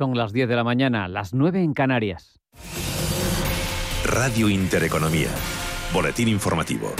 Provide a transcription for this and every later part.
Son las 10 de la mañana, las 9 en Canarias. Radio Intereconomía. Boletín informativo.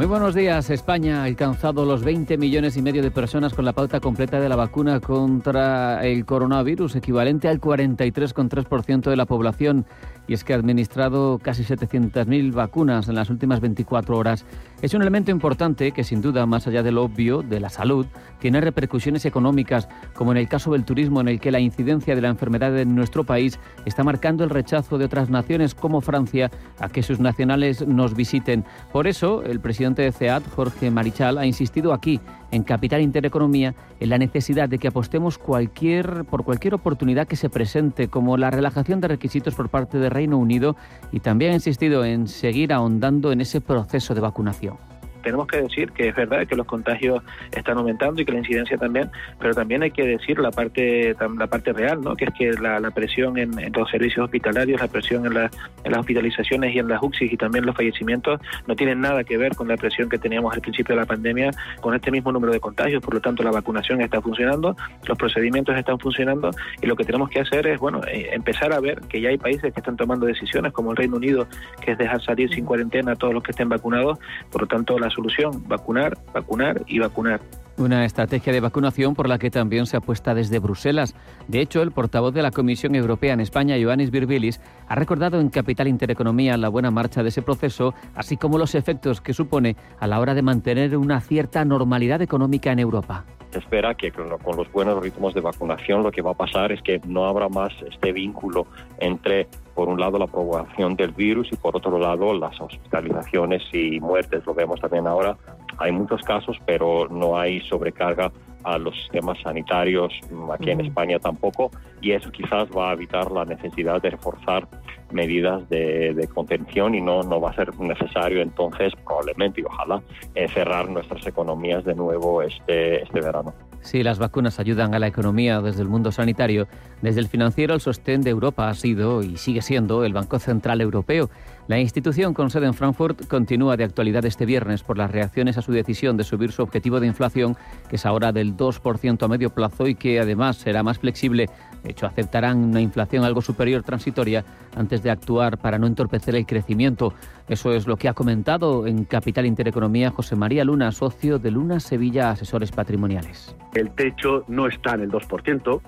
Muy buenos días. España ha alcanzado los 20 millones y medio de personas con la pauta completa de la vacuna contra el coronavirus, equivalente al 43,3% de la población y es que ha administrado casi 700.000 vacunas en las últimas 24 horas. Es un elemento importante que, sin duda, más allá de lo obvio, de la salud, tiene repercusiones económicas, como en el caso del turismo, en el que la incidencia de la enfermedad en nuestro país está marcando el rechazo de otras naciones como Francia a que sus nacionales nos visiten. Por eso, el presidente de CEAT, Jorge Marichal, ha insistido aquí en Capital Intereconomía en la necesidad de que apostemos por cualquier oportunidad que se presente, como la relajación de requisitos por parte del Reino Unido, y también ha insistido en seguir ahondando en ese proceso de vacunación tenemos que decir que es verdad que los contagios están aumentando y que la incidencia también, pero también hay que decir la parte la parte real, ¿no? que es que la, presión en, los servicios hospitalarios, la presión en, las hospitalizaciones y en las UCI y también los fallecimientos no tienen nada que ver con la presión que teníamos al principio de la pandemia con este mismo número de contagios, por lo tanto la vacunación está funcionando, los procedimientos están funcionando y lo que tenemos que hacer es bueno eh, empezar a ver que ya hay países que están tomando decisiones como el Reino Unido, que es dejar salir sin cuarentena a todos los que estén vacunados, por lo tanto la solución, vacunar, vacunar y vacunar. Una estrategia de vacunación por la que también se apuesta desde Bruselas. De hecho, el portavoz de la Comisión Europea en España, Ioannis Virbilis, ha recordado en Capital Intereconomía la buena marcha de ese proceso, así como los efectos que supone a la hora de mantener una cierta normalidad económica en Europa. Se espera que con los buenos ritmos de vacunación lo que va a pasar es que no habrá más este vínculo entre por un lado la propagación del virus y por otro lado las hospitalizaciones y muertes. Lo vemos también ahora. Hay muchos casos, pero no hay sobrecarga a los sistemas sanitarios mm, aquí en España tampoco y eso quizás va a evitar la necesidad de reforzar medidas de, contención y no, no va a ser necesario entonces probablemente y ojalá eh, cerrar nuestras economías de nuevo este, este verano. Si las vacunas ayudan a la economía desde el mundo sanitario, desde el financiero el sostén de Europa ha sido y sigue siendo el Banco Central Europeo. La institución con sede en Frankfurt continúa de actualidad este viernes por las reacciones a su decisión de subir su objetivo de inflación, que es ahora del 2% a medio plazo y que además será más flexible. De hecho, aceptarán una inflación algo superior transitoria antes de actuar para no entorpecer el crecimiento. Eso es lo que ha comentado en Capital Intereconomía José María Luna, socio de Luna Sevilla Asesores Patrimoniales. El techo no está en el 2%,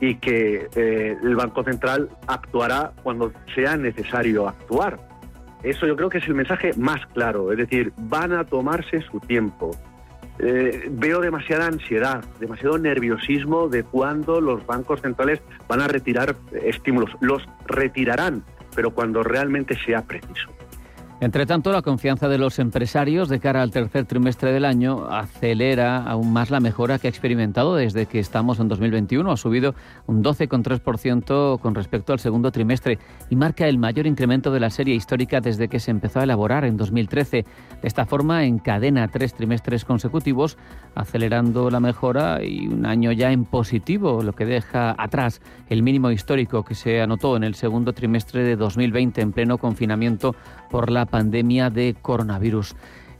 y que eh, el Banco Central actuará cuando sea necesario actuar. Eso yo creo que es el mensaje más claro, es decir, van a tomarse su tiempo. Eh, veo demasiada ansiedad, demasiado nerviosismo de cuando los bancos centrales van a retirar estímulos. Los retirarán, pero cuando realmente sea preciso. Entre tanto, la confianza de los empresarios de cara al tercer trimestre del año acelera aún más la mejora que ha experimentado desde que estamos en 2021. Ha subido un 12,3% con respecto al segundo trimestre y marca el mayor incremento de la serie histórica desde que se empezó a elaborar en 2013. De esta forma, encadena tres trimestres consecutivos, acelerando la mejora y un año ya en positivo, lo que deja atrás el mínimo histórico que se anotó en el segundo trimestre de 2020 en pleno confinamiento por la pandemia de coronavirus.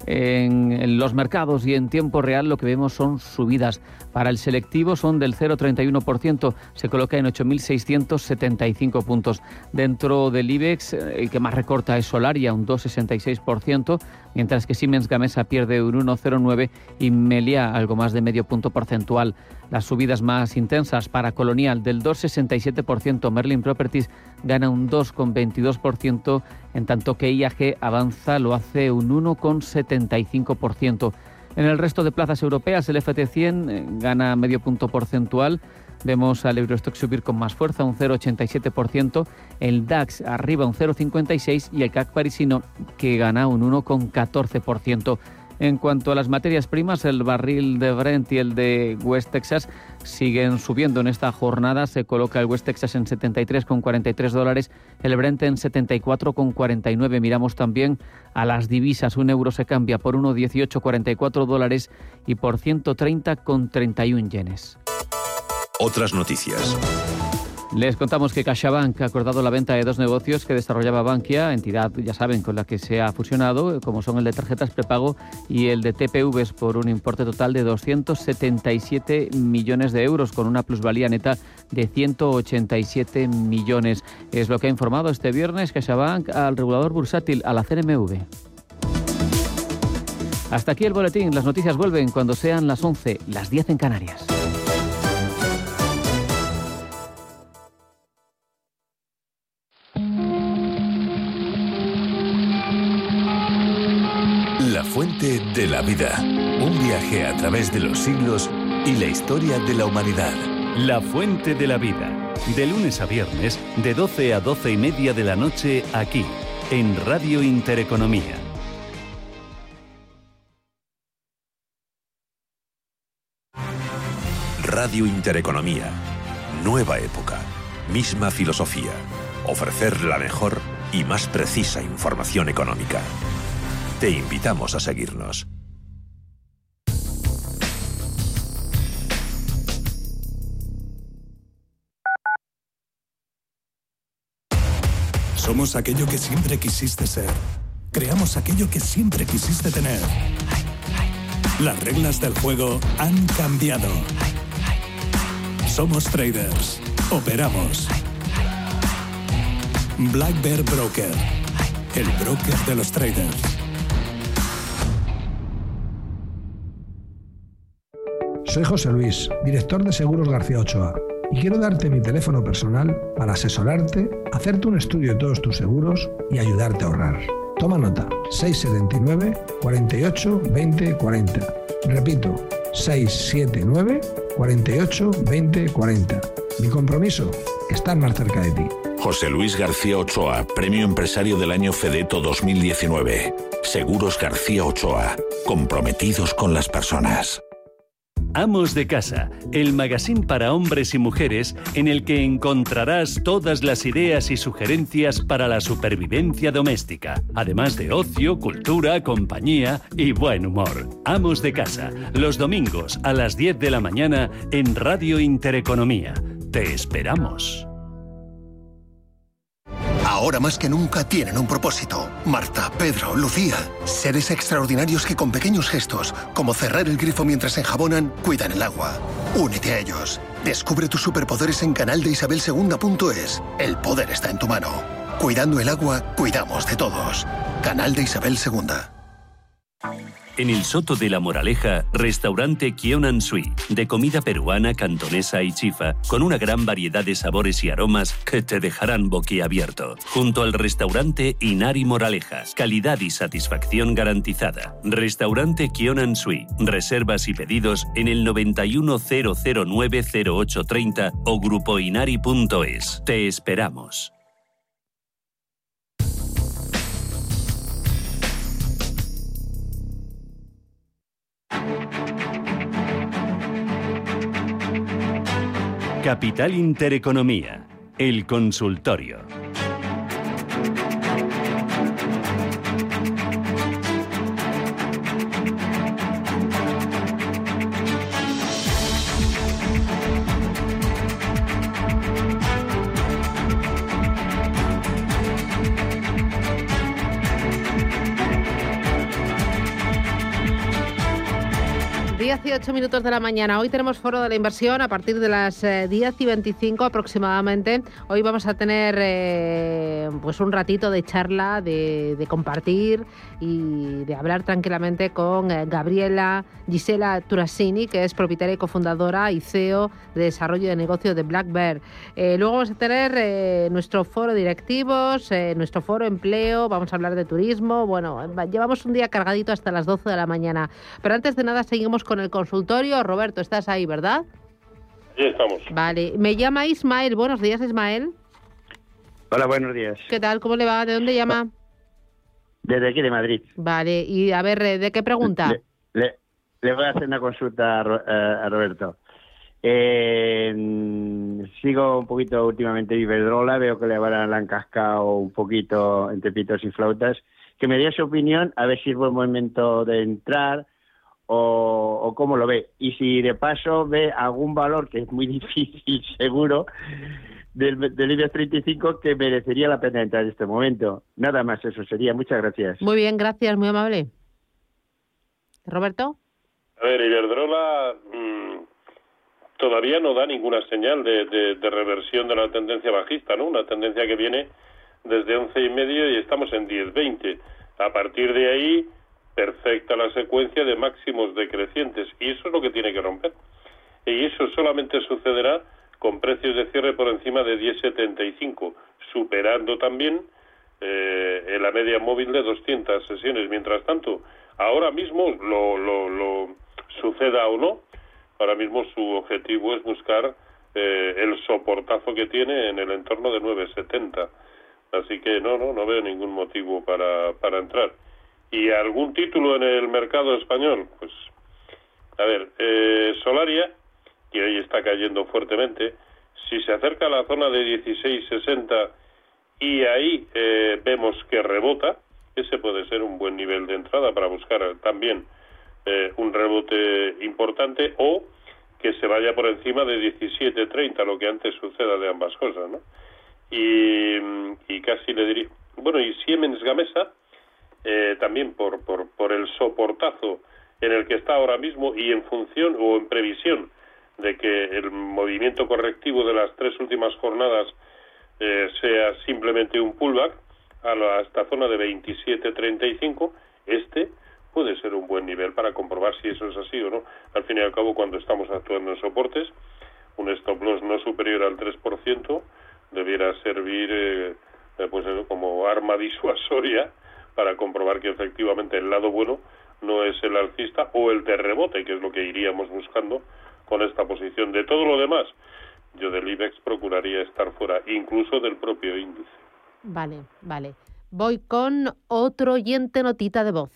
En los mercados y en tiempo real lo que vemos son subidas. Para el selectivo son del 0,31%, se coloca en 8.675 puntos. Dentro del IBEX, el que más recorta es Solaria, un 2,66%, mientras que Siemens Gamesa pierde un 1,09% y Melia algo más de medio punto porcentual. Las subidas más intensas para Colonial del 2,67%, Merlin Properties gana un 2,22%, en tanto que IAG avanza, lo hace un 1,75%. En el resto de plazas europeas, el FT100 eh, gana medio punto porcentual. Vemos al Eurostock subir con más fuerza, un 0,87%, el DAX arriba un 0,56% y el CAC parisino que gana un 1,14%. En cuanto a las materias primas, el barril de Brent y el de West Texas siguen subiendo en esta jornada. Se coloca el West Texas en 73,43 dólares, el Brent en 74,49. Miramos también a las divisas. Un euro se cambia por 1,1844 dólares y por 130,31 yenes. Otras noticias. Les contamos que CaixaBank ha acordado la venta de dos negocios que desarrollaba Bankia, entidad, ya saben, con la que se ha fusionado, como son el de tarjetas prepago y el de TPVs, por un importe total de 277 millones de euros, con una plusvalía neta de 187 millones. Es lo que ha informado este viernes CaixaBank al regulador bursátil, a la CNMV. Hasta aquí el boletín. Las noticias vuelven cuando sean las 11, las 10 en Canarias. Fuente de la vida. Un viaje a través de los siglos y la historia de la humanidad. La fuente de la vida. De lunes a viernes, de 12 a 12 y media de la noche, aquí, en Radio Intereconomía. Radio Intereconomía. Nueva época. Misma filosofía. Ofrecer la mejor y más precisa información económica. Te invitamos a seguirnos. Somos aquello que siempre quisiste ser. Creamos aquello que siempre quisiste tener. Las reglas del juego han cambiado. Somos traders. Operamos. Black Bear Broker. El broker de los traders. Soy José Luis, director de Seguros García Ochoa, y quiero darte mi teléfono personal para asesorarte, hacerte un estudio de todos tus seguros y ayudarte a ahorrar. Toma nota, 679 48 20 40. Repito, 679 48 20 40. Mi compromiso, estar más cerca de ti. José Luis García Ochoa, Premio Empresario del Año Fedeto 2019. Seguros García Ochoa, comprometidos con las personas. Amos de Casa, el magazine para hombres y mujeres en el que encontrarás todas las ideas y sugerencias para la supervivencia doméstica, además de ocio, cultura, compañía y buen humor. Amos de Casa, los domingos a las 10 de la mañana en Radio Intereconomía. Te esperamos. Ahora más que nunca tienen un propósito. Marta, Pedro, Lucía. Seres extraordinarios que con pequeños gestos, como cerrar el grifo mientras enjabonan, cuidan el agua. Únete a ellos. Descubre tus superpoderes en canal de Isabel El poder está en tu mano. Cuidando el agua, cuidamos de todos. Canal de Isabel II. En el Soto de la Moraleja, restaurante Kionan Sui, de comida peruana, cantonesa y chifa, con una gran variedad de sabores y aromas que te dejarán boquiabierto. Junto al restaurante Inari Moraleja, calidad y satisfacción garantizada. Restaurante Kionan Sui, reservas y pedidos en el 910090830 o grupoinari.es. Te esperamos. Capital Intereconomía, el consultorio. Minutos de la mañana. Hoy tenemos foro de la inversión a partir de las 10 eh, y 25 aproximadamente. Hoy vamos a tener eh, pues un ratito de charla, de, compartir y de hablar tranquilamente con eh, Gabriela Gisela Turasini, que es propietaria y cofundadora y CEO de desarrollo de negocio de Black Bear. luego vamos a tener nuestro foro directivos, nuestro foro empleo, vamos a hablar de turismo. Bueno, llevamos un día cargadito hasta las 12 de la mañana. Pero antes de nada seguimos con el consultorio. Roberto, estás ahí, ¿verdad? Sí, estamos. Vale, me llama Ismael. Buenos días, Ismael. Hola, buenos días. ¿Qué tal? ¿Cómo le va? ¿De dónde llama? Desde aquí, de Madrid. Vale, y a ver, ¿de qué pregunta? Le, voy a hacer una consulta a, Roberto. Eh, sigo un poquito últimamente Iberdrola, veo que le van han cascado un poquito entre pitos y flautas. Que me dé su opinión, a ver si es buen momento de entrar o, o cómo lo ve. Y si de paso ve algún valor que es muy difícil, seguro, del, del IBEX 35 que merecería la pena entrar en este momento. Nada más, eso sería. Muchas gracias. Muy bien, gracias, muy amable. Roberto. A ver, Iberdrola mm, todavía no da ninguna señal de, de, de, reversión de la tendencia bajista, ¿no? Una tendencia que viene desde once y medio y estamos en 10-20. A partir de ahí, perfecta la secuencia de máximos decrecientes y eso es lo que tiene que romper. Y eso solamente sucederá con precios de cierre por encima de 10,75, superando también eh, la media móvil de 200 sesiones. Mientras tanto, ahora mismo lo, lo, lo suceda o no, ahora mismo su objetivo es buscar eh, el soportazo que tiene en el entorno de 9,70. Así que no, no, no veo ningún motivo para, para entrar. ¿Y algún título en el mercado español? Pues, a ver, eh, Solaria, que hoy está cayendo fuertemente, si se acerca a la zona de 16,60 y ahí eh, vemos que rebota, ese puede ser un buen nivel de entrada para buscar también eh, un rebote importante o que se vaya por encima de 17.30, lo que antes suceda de ambas cosas, ¿no? Y, y casi le diría, bueno, y Siemens Gamesa, eh, también por, por, por el soportazo en el que está ahora mismo y en función o en previsión de que el movimiento correctivo de las tres últimas jornadas eh, sea simplemente un pullback a, la, esta zona de 27.35, este puede ser un buen nivel para comprobar si eso es así o no. Al fin y al cabo, cuando estamos actuando en soportes, un stop loss no superior al 3% debiera servir eh, pues como arma disuasoria para comprobar que efectivamente el lado bueno no es el alcista o el de rebote, que es lo que iríamos buscando con esta posición. De todo lo demás, yo del IBEX procuraría estar fuera, incluso del propio índice. Vale, vale. Voy con otro oyente notita de voz.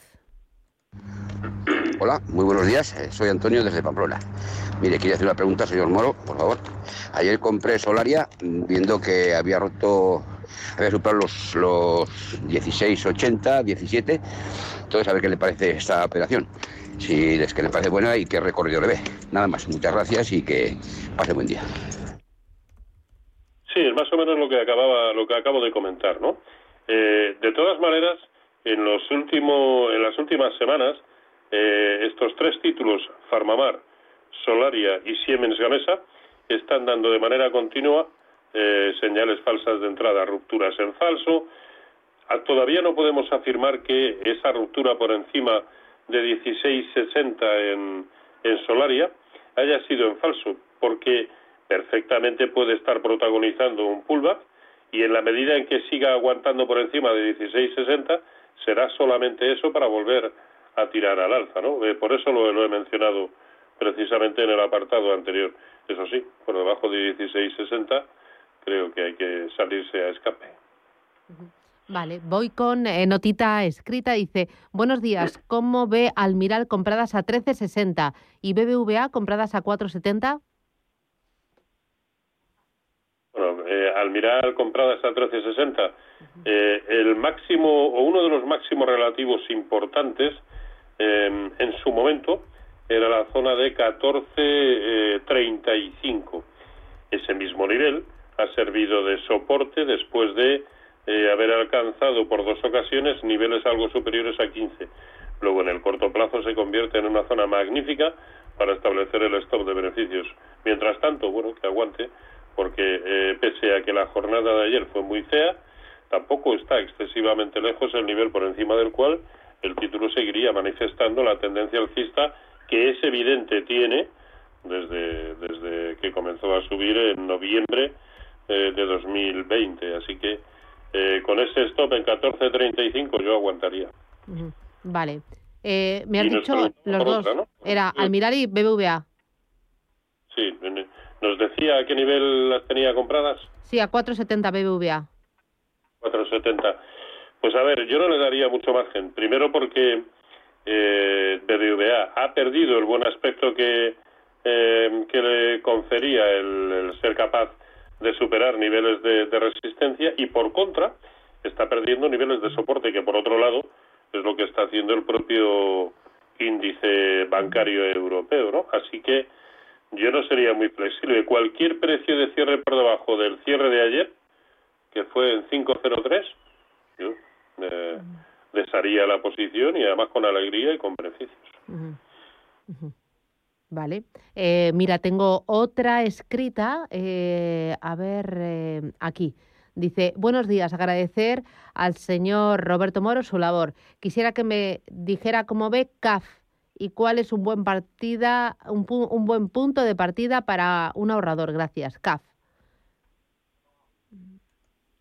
Hola, muy buenos días. Eh, soy Antonio desde Pamplona. Mire, quería hacer una pregunta, señor Moro, por favor. Ayer compré Solaria viendo que había roto, había superado los, los 16, 80, 17. Entonces, a ver qué le parece esta operación. Si es que le parece buena y qué recorrido le ve. Nada más, muchas gracias y que pase buen día. Sí, es más o menos lo que acababa, lo que acabo de comentar, ¿no? Eh, de todas maneras, en los últimos, en las últimas semanas, eh, estos tres títulos, Farmamar, Solaria y Siemens Gamesa, están dando de manera continua eh, señales falsas de entrada, rupturas en falso. Ah, todavía no podemos afirmar que esa ruptura por encima de 16,60 en, en Solaria haya sido en falso, porque perfectamente puede estar protagonizando un pullback y en la medida en que siga aguantando por encima de 16,60 será solamente eso para volver a tirar al alza, ¿no? Eh, por eso lo, lo, he mencionado precisamente en el apartado anterior. Eso sí, por debajo de 16,60 creo que hay que salirse a escape. Vale, voy con eh, notita escrita. Dice, buenos días, ¿cómo ve Almiral compradas a 13,60 y BBVA compradas a 4,70? Bueno, eh, Almiral compradas a 13,60. Eh, el máximo o uno de los máximos relativos importantes eh, en su momento era la zona de 14.35. Ese mismo nivel ha servido de soporte después de eh, haber alcanzado por dos ocasiones niveles algo superiores a 15. Luego, en el corto plazo, se convierte en una zona magnífica para establecer el stop de beneficios. Mientras tanto, bueno, que aguante, porque eh, pese a que la jornada de ayer fue muy fea, tampoco está excesivamente lejos el nivel por encima del cual el título seguiría manifestando la tendencia alcista que es evidente tiene desde, desde que comenzó a subir en noviembre eh, de 2020. Así que eh, con ese stop en 14.35 yo aguantaría. Vale. Eh, me has dicho los dos. Otra, ¿no? Era Almiral y BBVA. Sí. ¿Nos decía a qué nivel las tenía compradas? Sí, a 4.70 BBVA. 4.70. Pues a ver, yo no le daría mucho margen. Primero porque eh, BBVA ha perdido el buen aspecto que, eh, que le confería el, el, ser capaz de superar niveles de, de, resistencia y por contra está perdiendo niveles de soporte que por otro lado es lo que está haciendo el propio índice bancario europeo, ¿no? Así que yo no sería muy flexible. Cualquier precio de cierre por debajo del cierre de ayer, que fue en 503, yo eh, desharía la posición y además con alegría y con beneficios. Vale. Eh, mira, tengo otra escrita. eh, a ver, eh, aquí. Dice, buenos días, agradecer al señor Roberto Moro su labor. Quisiera que me dijera cómo ve CAF y cuál es un buen partida, un, pu- un buen punto de partida para un ahorrador. Gracias. CAF.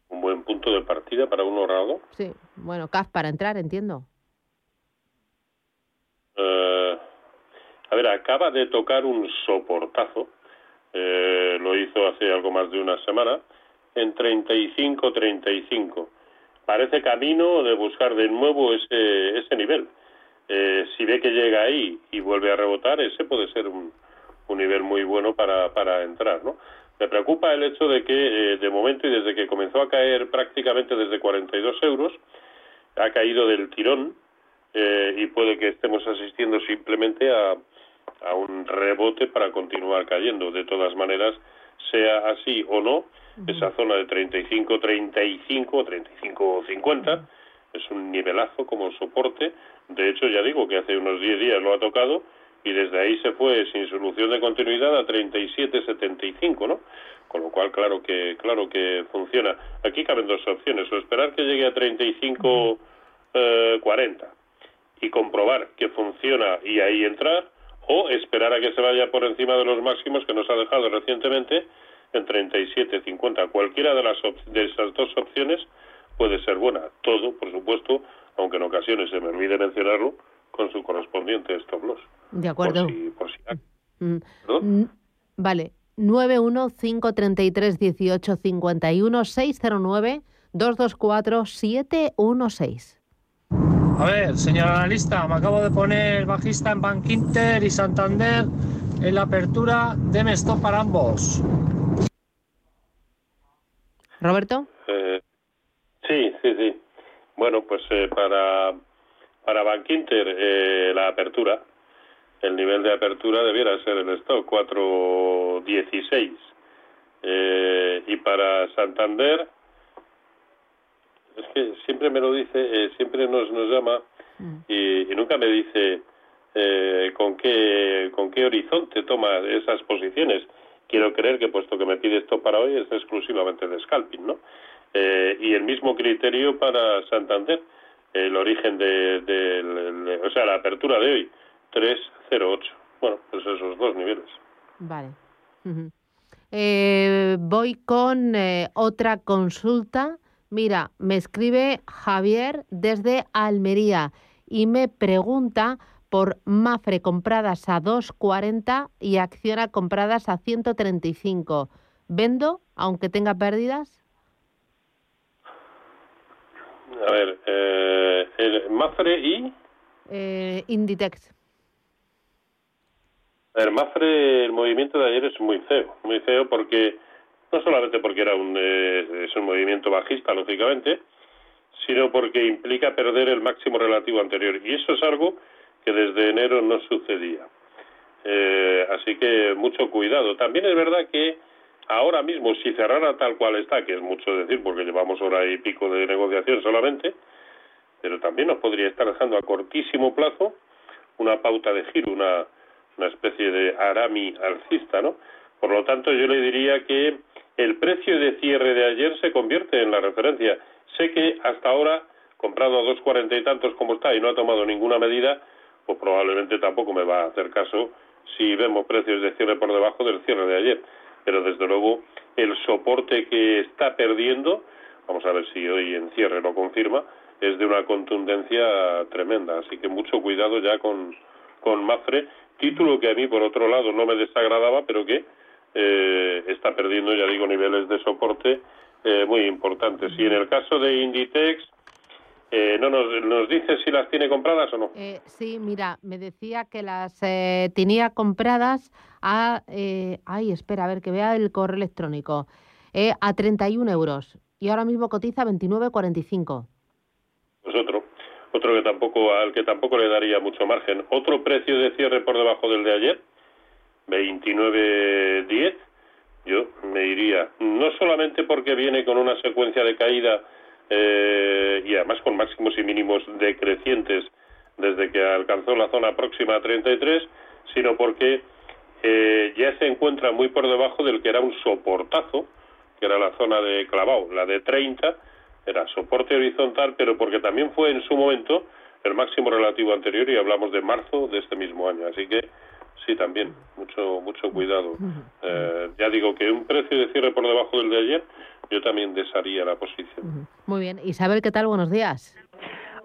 Un buen punto de partida para un ahorrador. Sí, bueno, CAF para entrar, entiendo. Eh, a ver, acaba de tocar un soportazo. eh, lo hizo hace algo más de una semana en 35-35. Parece camino de buscar de nuevo ese, ese nivel. Eh, si ve que llega ahí y vuelve a rebotar, ese puede ser un, un nivel muy bueno para, para entrar, ¿no? Me preocupa el hecho de que, eh, de momento y desde que comenzó a caer prácticamente desde 42 euros, ha caído del tirón eh, y puede que estemos asistiendo simplemente a, a un rebote para continuar cayendo. De todas maneras, sea así o no, esa zona de 35-35 o 35-50 es un nivelazo como soporte. De hecho, ya digo que hace unos 10 días lo ha tocado y desde ahí se fue sin solución de continuidad a 37-75, ¿no? Con lo cual, claro que claro que funciona. Aquí caben dos opciones, o esperar que llegue a 35-40 y comprobar que funciona y ahí entrar, o esperar a que se vaya por encima de los máximos que nos ha dejado recientemente en 37.50. Cualquiera de las de esas dos opciones puede ser buena. Todo, por supuesto, aunque en ocasiones se me olvide mencionarlo, con su correspondiente stop loss. De acuerdo. Por si, por si Mm. ¿Perdón? Vale. 915331851 609 224 716. A ver, señor analista, me acabo de poner bajista en Bank Inter y Santander en la apertura. Deme stop para ambos. Roberto. Eh, sí, sí, sí. Bueno, pues eh, para, para Bankinter eh, la apertura, el nivel de apertura debiera ser el stock 4.16. Eh, y para Santander, es que siempre me lo dice, eh, siempre nos, nos llama y, y nunca me dice eh, con qué con qué horizonte toma esas posiciones. Quiero creer que puesto que me pide esto para hoy es exclusivamente de scalping, ¿no? Eh, y el mismo criterio para Santander, el origen de, el- o sea, la apertura de hoy, 308. Bueno, pues esos dos niveles. Vale. Eh, voy con eh, otra consulta. Mira, me escribe Javier desde Almería y me pregunta por Mafre compradas a 2.40 y Acciona compradas a 135. ¿Vendo aunque tenga pérdidas? A ver, eh, el Mafre y... Eh, Inditex. El Mafre, el movimiento de ayer es muy feo, muy feo porque no solamente porque era un eh, es un movimiento bajista lógicamente, sino porque implica perder el máximo relativo anterior y eso es algo que desde enero no sucedía. Eh, así que mucho cuidado. También es verdad que ahora mismo si cerrara tal cual está, que es mucho decir porque llevamos hora y pico de negociación solamente, pero también nos podría estar dejando a cortísimo plazo una pauta de giro, una, una especie de arami alcista, ¿no? Por lo tanto, yo le diría que el precio de cierre de ayer se convierte en la referencia. Sé que hasta ahora, comprado a dos cuarenta y tantos como está y no ha tomado ninguna medida, pues probablemente tampoco me va a hacer caso si vemos precios de cierre por debajo del cierre de ayer. Pero desde luego, el soporte que está perdiendo, vamos a ver si hoy en cierre lo confirma, es de una contundencia tremenda. Así que mucho cuidado ya con, con Mafre, título que a mí por otro lado no me desagradaba, pero que eh, está perdiendo, ya digo, niveles de soporte eh, muy importantes. Y en el caso de Inditex, eh, no nos, nos dice si las tiene compradas o no. Eh, sí, mira, me decía que las eh, tenía compradas a... eh, ay, espera, a ver, que vea el correo electrónico. eh, a 31 euros. Y ahora mismo cotiza 29,45. Pues otro, otro que tampoco al que tampoco le daría mucho margen. Otro precio de cierre por debajo del de ayer, 29.10. Yo me iría, no solamente porque viene con una secuencia de caída eh, y además con máximos y mínimos decrecientes desde que alcanzó la zona próxima a 33, sino porque eh, ya se encuentra muy por debajo del que era un soportazo, que era la zona de clavado, la de 30, era soporte horizontal, pero porque también fue en su momento el máximo relativo anterior y hablamos de marzo de este mismo año. Así que sí, también, mucho, mucho cuidado. Eh, ya digo que un precio de cierre por debajo del de ayer, yo también desharía la posición. Muy bien. Isabel, ¿qué tal? Buenos días.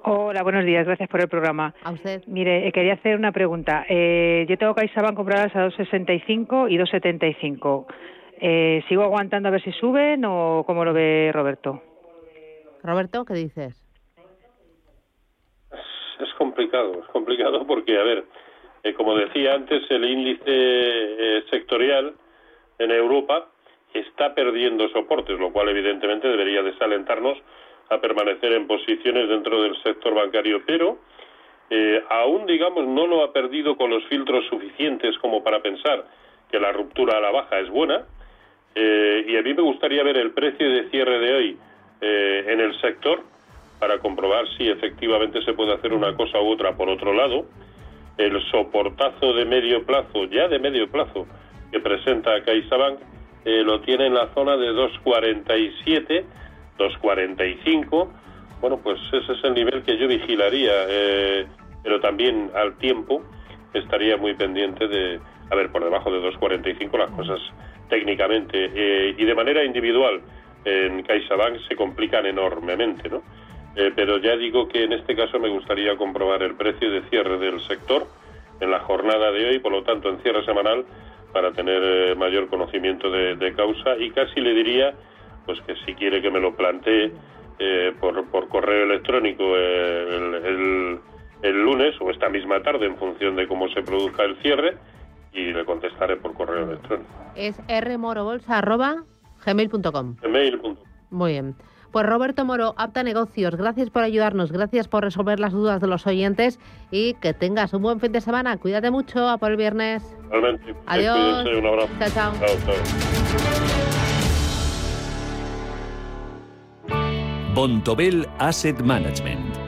Hola, buenos días. Gracias por el programa. A usted. Mire, eh, quería hacer una pregunta. Eh, yo tengo CaixaBank compradas a 2,65 y 2,75. Eh, ¿Sigo aguantando a ver si suben o cómo lo ve Roberto? Roberto, ¿qué dices? Es complicado, es complicado porque, a ver, eh, como decía antes, el índice eh, sectorial en Europa está perdiendo soportes, lo cual evidentemente debería desalentarnos a permanecer en posiciones dentro del sector bancario, pero eh, aún, digamos, no lo ha perdido con los filtros suficientes como para pensar que la ruptura a la baja es buena. Y a mí me gustaría ver el precio de cierre de hoy en el sector para comprobar si efectivamente se puede hacer una cosa u otra por otro lado. El soportazo de medio plazo, ya de medio plazo, que presenta CaixaBank, eh, lo tiene en la zona de 2,47 2.45. Bueno, pues ese es el nivel que yo vigilaría, eh, pero también al tiempo estaría muy pendiente de, a ver, por debajo de 2.45 las cosas técnicamente eh, y de manera individual en CaixaBank se complican enormemente, ¿no? Eh, pero ya digo que en este caso me gustaría comprobar el precio de cierre del sector en la jornada de hoy, por lo tanto en cierre semanal, para tener mayor conocimiento de, de causa y casi le diría pues que si quiere que me lo plantee eh, por, por, correo electrónico el, el, lunes o esta misma tarde en función de cómo se produzca el cierre y le contestaré por correo electrónico. Es rmorobolsa.gmail.com. Gmail.com. Muy bien. Pues Roberto Moro, Apta Negocios, gracias por ayudarnos, gracias por resolver las dudas de los oyentes y que tengas un buen fin de semana. Cuídate mucho, a por el viernes. Realmente. Adiós. Un abrazo. Chao, chao. chao, chao. Bontobel Asset Management.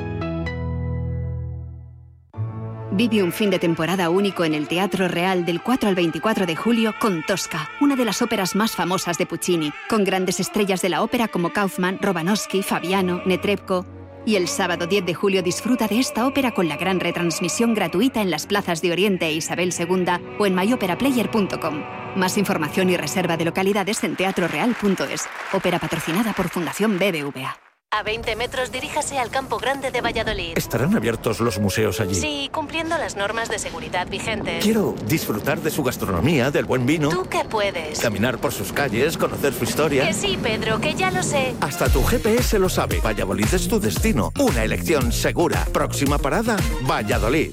Vive un fin de temporada único en el Teatro Real del 4 al 24 de julio con Tosca, una de las óperas más famosas de Puccini, con grandes estrellas de la ópera como Kaufman, Robanowski, Fabiano, Netrebko. Y el sábado 10 de julio disfruta de esta ópera con la gran retransmisión gratuita en las plazas de Oriente e Isabel II o en myoperaplayer.com. Más información y reserva de localidades en teatroreal.es. Ópera patrocinada por Fundación BBVA. A 20 metros diríjase al Campo Grande de Valladolid. ¿Estarán abiertos los museos allí? Sí, cumpliendo las normas de seguridad vigentes. Quiero disfrutar de su gastronomía, del buen vino. ¿Tú qué puedes? Caminar por sus calles, conocer su historia. Que sí, Pedro, que ya lo sé. Hasta tu GPS lo sabe. Valladolid es tu destino. Una elección segura. Próxima parada, Valladolid.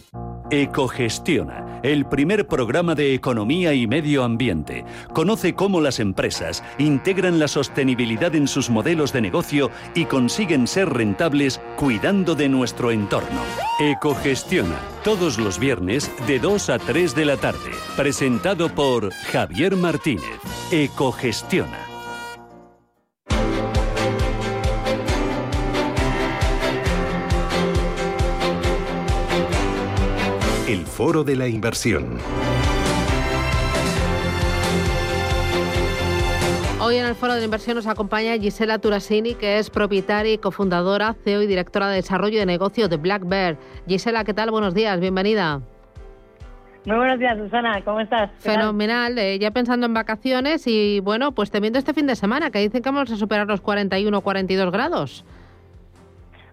Ecogestiona, el primer programa de economía y medio ambiente. Conoce cómo las empresas integran la sostenibilidad en sus modelos de negocio y consiguen ser rentables cuidando de nuestro entorno. Ecogestiona, todos los viernes de 2 a 3 de la tarde. Presentado por Javier Martínez. Ecogestiona. Foro de la Inversión. Hoy en el Foro de la Inversión nos acompaña Gisela Turasini, que es propietaria y cofundadora, CEO y directora de desarrollo de negocio de Black Bear. Gisela, ¿qué tal? Buenos días, bienvenida. Muy buenos días, Susana, ¿cómo estás? Fenomenal, eh, ya pensando en vacaciones y bueno, pues temiendo este fin de semana, que dicen que vamos a superar los 41 o 42 grados.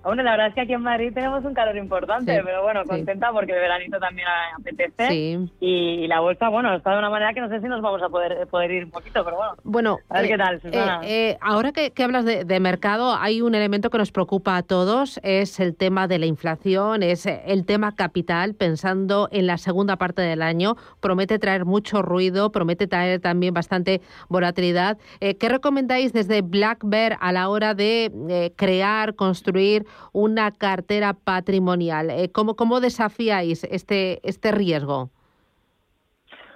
Bueno, la verdad es que aquí en Madrid tenemos un calor importante, Sí, pero bueno, sí. contenta porque el veranito también apetece. Y, la bolsa, bueno, está de una manera que no sé si nos vamos a poder, poder ir un poquito, pero bueno. Bueno, a ver eh, qué tal, Susana. eh, eh, ahora que, que hablas de, de mercado, hay un elemento que nos preocupa a todos, es el tema de la inflación, es el tema capital, pensando en la segunda parte del año, promete traer mucho ruido, promete traer también bastante volatilidad. ¿Qué recomendáis desde Black Bear a la hora de crear, construir una cartera patrimonial? Eh, ¿cómo, ¿Cómo desafíais este, este riesgo?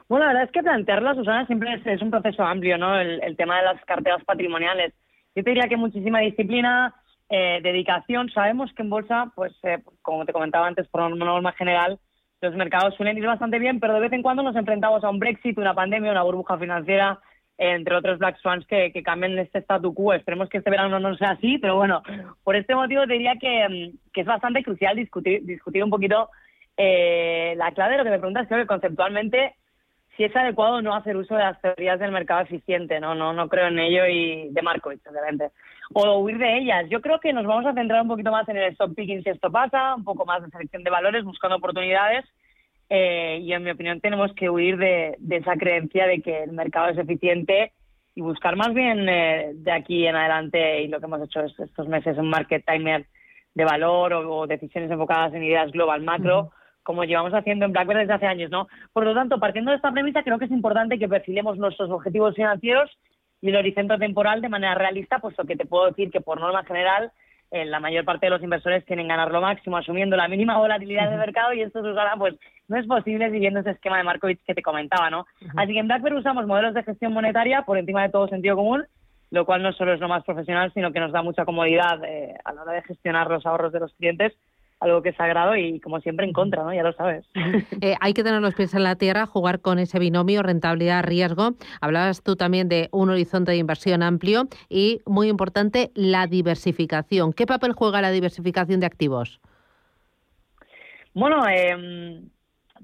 Bueno, la verdad es que plantearla, Susana, siempre es, es un proceso amplio, ¿no? El, tema de las carteras patrimoniales. Yo te diría que muchísima disciplina, eh, dedicación. Sabemos que en bolsa, pues, eh, como te comentaba antes, por una norma general, los mercados suelen ir bastante bien, pero de vez en cuando nos enfrentamos a un Brexit, una pandemia, una burbuja financiera, entre otros Black Swans que, que cambian este statu quo. Esperemos que este verano no sea así, pero bueno, por este motivo te diría que, mm, que es bastante crucial discutir, discutir un poquito eh, la clave de lo que me preguntas. Creo que conceptualmente si es adecuado no hacer uso de las teorías del mercado eficiente, no, no, no creo en ello y de Markovich, obviamente. O huir de ellas. Yo creo que nos vamos a centrar un poquito más en el stop picking si esto pasa, un poco más de selección de valores, buscando oportunidades. Eh, y en mi opinión tenemos que huir de, de esa creencia de que el mercado es eficiente y buscar más bien eh, de aquí en adelante y lo que hemos hecho es- estos meses un market timer de valor o, o decisiones enfocadas en ideas global macro como llevamos haciendo en BlackBerry desde hace años, ¿no? Por lo tanto, partiendo de esta premisa, creo que es importante que perfilemos nuestros objetivos financieros y el horizonte temporal de manera realista, puesto que te puedo decir que por norma general eh, la mayor parte de los inversores quieren ganar lo máximo asumiendo la mínima volatilidad del mercado y esto, Susana, pues no es posible siguiendo ese esquema de Markovich que te comentaba, ¿no? Así que en BlackBerry usamos modelos de gestión monetaria por encima de todo sentido común, lo cual no solo es lo más profesional, sino que nos da mucha comodidad eh, a la hora de gestionar los ahorros de los clientes, algo que es sagrado y como siempre en contra, ¿no? Ya lo sabes. Eh, hay que tener los pies en la tierra, jugar con ese binomio rentabilidad-riesgo. Hablabas tú también de un horizonte de inversión amplio y, muy importante, la diversificación. ¿Qué papel juega la diversificación de activos? Bueno, eh,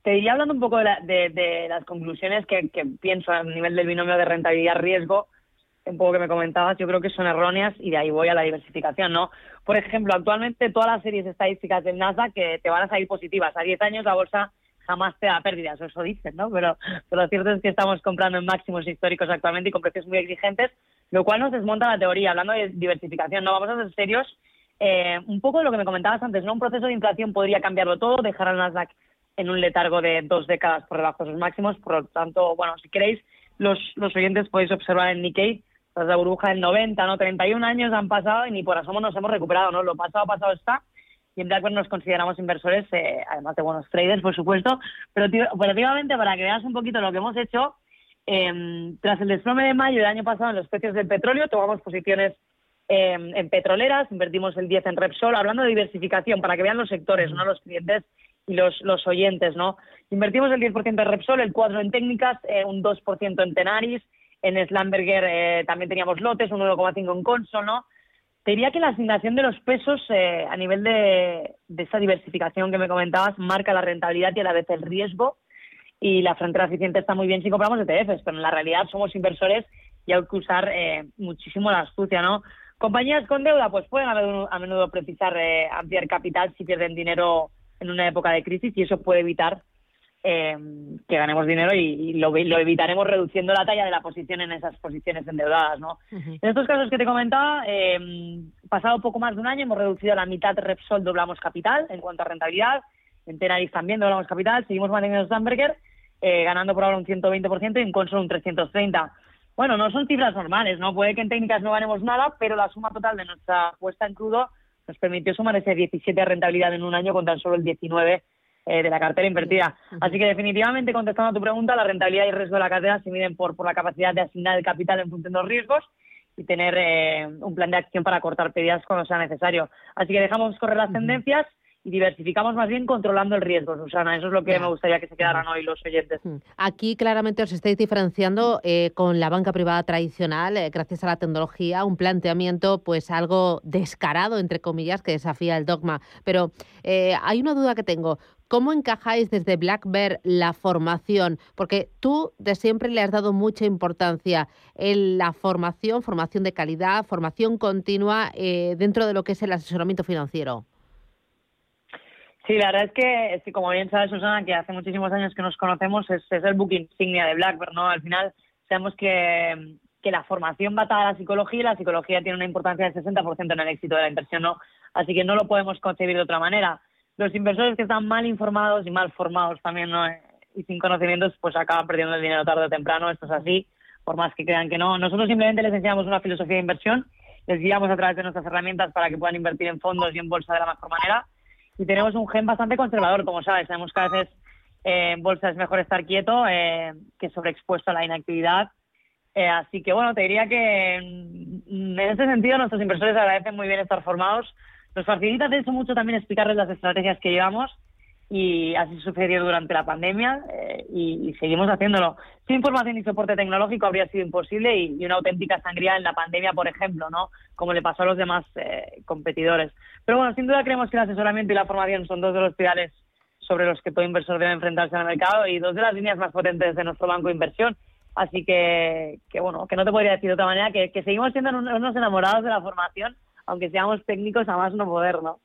te diría hablando un poco de, la- de- de las conclusiones que, que pienso a nivel del binomio de rentabilidad-riesgo, un poco que me comentabas, yo creo que son erróneas y de ahí voy a la diversificación, ¿no? Por ejemplo, actualmente todas las series estadísticas del NASA que te van a salir positivas. A 10 años la bolsa jamás te da pérdidas, eso dicen, ¿no? Pero, pero lo cierto es que estamos comprando en máximos históricos actualmente y con precios muy exigentes, lo cual nos desmonta la teoría. Hablando de diversificación, no vamos a ser serios. Eh, un poco de lo que me comentabas antes, ¿no? Un proceso de inflación podría cambiarlo todo, dejar al Nasdaq en un letargo de dos décadas por debajo de sus máximos. Por lo tanto, bueno, si queréis, los, los oyentes podéis observar en Nikkei, tras la burbuja del 90, ¿no? 31 años han pasado y ni por asomo nos hemos recuperado, ¿no? Lo pasado, pasado está. Y en BlackBerry nos consideramos inversores, eh, además de buenos traders, por supuesto. Pero operativamente, para que veas un poquito lo que hemos hecho, eh, tras el desplome de mayo del año pasado en los precios del petróleo, tomamos posiciones eh, en petroleras, invertimos el 10 en Repsol, hablando de diversificación, para que vean los sectores, no los clientes y los, los oyentes, ¿no? Invertimos el 10% en Repsol, el 4% en técnicas, eh, un 2% en Tenaris, en Slamberger eh, también teníamos lotes, un 1,5 en Consul, ¿no? Te diría que la asignación de los pesos eh, a nivel de, de esa diversificación que me comentabas marca la rentabilidad y a la vez el riesgo. Y la frontera eficiente está muy bien si compramos ETFs, pero en la realidad somos inversores y hay que usar eh, muchísimo la astucia, ¿no? Compañías con deuda, pues pueden a menudo, a menudo precisar eh, ampliar capital si pierden dinero en una época de crisis y eso puede evitar eh, que ganemos dinero y, y lo, lo evitaremos reduciendo la talla de la posición en esas posiciones endeudadas, ¿no? En estos casos que te comentaba, eh, pasado poco más de un año hemos reducido a la mitad Repsol, doblamos capital en cuanto a rentabilidad, en Tenaris también doblamos capital, seguimos manteniendo Sandberger, eh, ganando por ahora un 120% y en Consul un 330%. Bueno, no son cifras normales, ¿no? Puede que en técnicas no ganemos nada, pero la suma total de nuestra apuesta en crudo nos permitió sumar ese 17 de rentabilidad en un año con tan solo el 19 eh, de la cartera invertida. Así que definitivamente, contestando a tu pregunta, la rentabilidad y el riesgo de la cartera se miden por, por la capacidad de asignar el capital en función de los riesgos y tener eh, un plan de acción para cortar pérdidas cuando sea necesario. Así que dejamos correr las tendencias y diversificamos más bien controlando el riesgo, Susana. Eso es lo que me gustaría que se quedaran hoy los oyentes. Aquí claramente os estáis diferenciando eh, con la banca privada tradicional, eh, gracias a la tecnología, un planteamiento pues algo descarado, entre comillas, que desafía el dogma. Pero eh, hay una duda que tengo. ¿Cómo encajáis desde Black Bear la formación? Porque tú de siempre le has dado mucha importancia en la formación, formación de calidad, formación continua dentro de lo que es el asesoramiento financiero. Sí, la verdad es que, sí, como bien sabe Susana, que hace muchísimos años que nos conocemos, es, el book insignia de Blackbird, ¿no? Al final sabemos que, que la formación va atada a la psicología y la psicología tiene una importancia del 60% en el éxito de la inversión, ¿no? Así que no lo podemos concebir de otra manera. Los inversores que están mal informados y mal formados también, ¿no? Y sin conocimientos, pues acaban perdiendo el dinero tarde o temprano, esto es así, por más que crean que no. Nosotros simplemente les enseñamos una filosofía de inversión, les guiamos a través de nuestras herramientas para que puedan invertir en fondos y en bolsa de la mejor manera y tenemos un gen bastante conservador, como sabes. Sabemos que a veces eh, en bolsa es mejor estar quieto eh, que sobreexpuesto a la inactividad. Eh, así que bueno, te diría que en ese sentido nuestros inversores agradecen muy bien estar formados. Nos facilita de eso mucho también explicarles las estrategias que llevamos y así sucedió durante la pandemia y, seguimos haciéndolo. Sin formación y soporte tecnológico habría sido imposible y, y, una auténtica sangría en la pandemia, por ejemplo, ¿no? Como le pasó a los demás competidores. Pero bueno, sin duda creemos que el asesoramiento y la formación son dos de los pilares sobre los que todo inversor debe enfrentarse al mercado y dos de las líneas más potentes de nuestro banco de inversión. Así que, que bueno, que no te podría decir de otra manera, que, seguimos siendo unos enamorados de la formación, aunque seamos técnicos a más no poder, ¿no?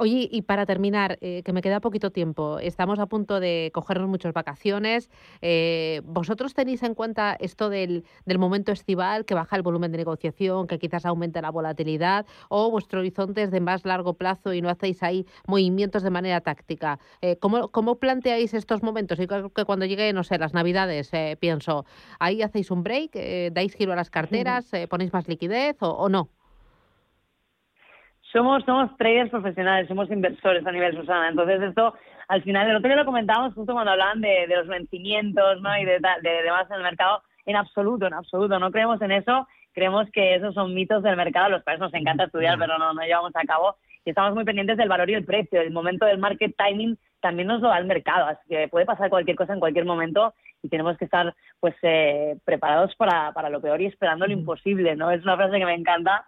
Oye, y para terminar, eh, que me queda poquito tiempo, estamos a punto de cogernos muchas vacaciones. Eh, ¿Vosotros tenéis en cuenta esto del, del, momento estival, que baja el volumen de negociación, que quizás aumente la volatilidad, o vuestro horizonte es de más largo plazo y no hacéis ahí movimientos de manera táctica? Eh, ¿cómo, ¿cómo, planteáis estos momentos? Y creo que cuando llegue, no sé, las navidades, pienso, ¿ahí hacéis un break? ¿Dais giro a las carteras? ¿Ponéis más liquidez o, o no? Somos, somos traders profesionales, somos inversores a nivel Susana. Entonces esto, al final, el otro día lo comentábamos justo cuando hablaban de, de los vencimientos ¿no? y de, de, demás en el mercado. En absoluto, en absoluto, no creemos en eso. Creemos que esos son mitos del mercado, los cuales nos encanta estudiar, pero no, no llevamos a cabo. Y estamos muy pendientes del valor y el precio. El momento del market timing también nos lo da el mercado, así que puede pasar cualquier cosa en cualquier momento y tenemos que estar pues eh, preparados para, para lo peor y esperando lo imposible, ¿no? Es una frase que me encanta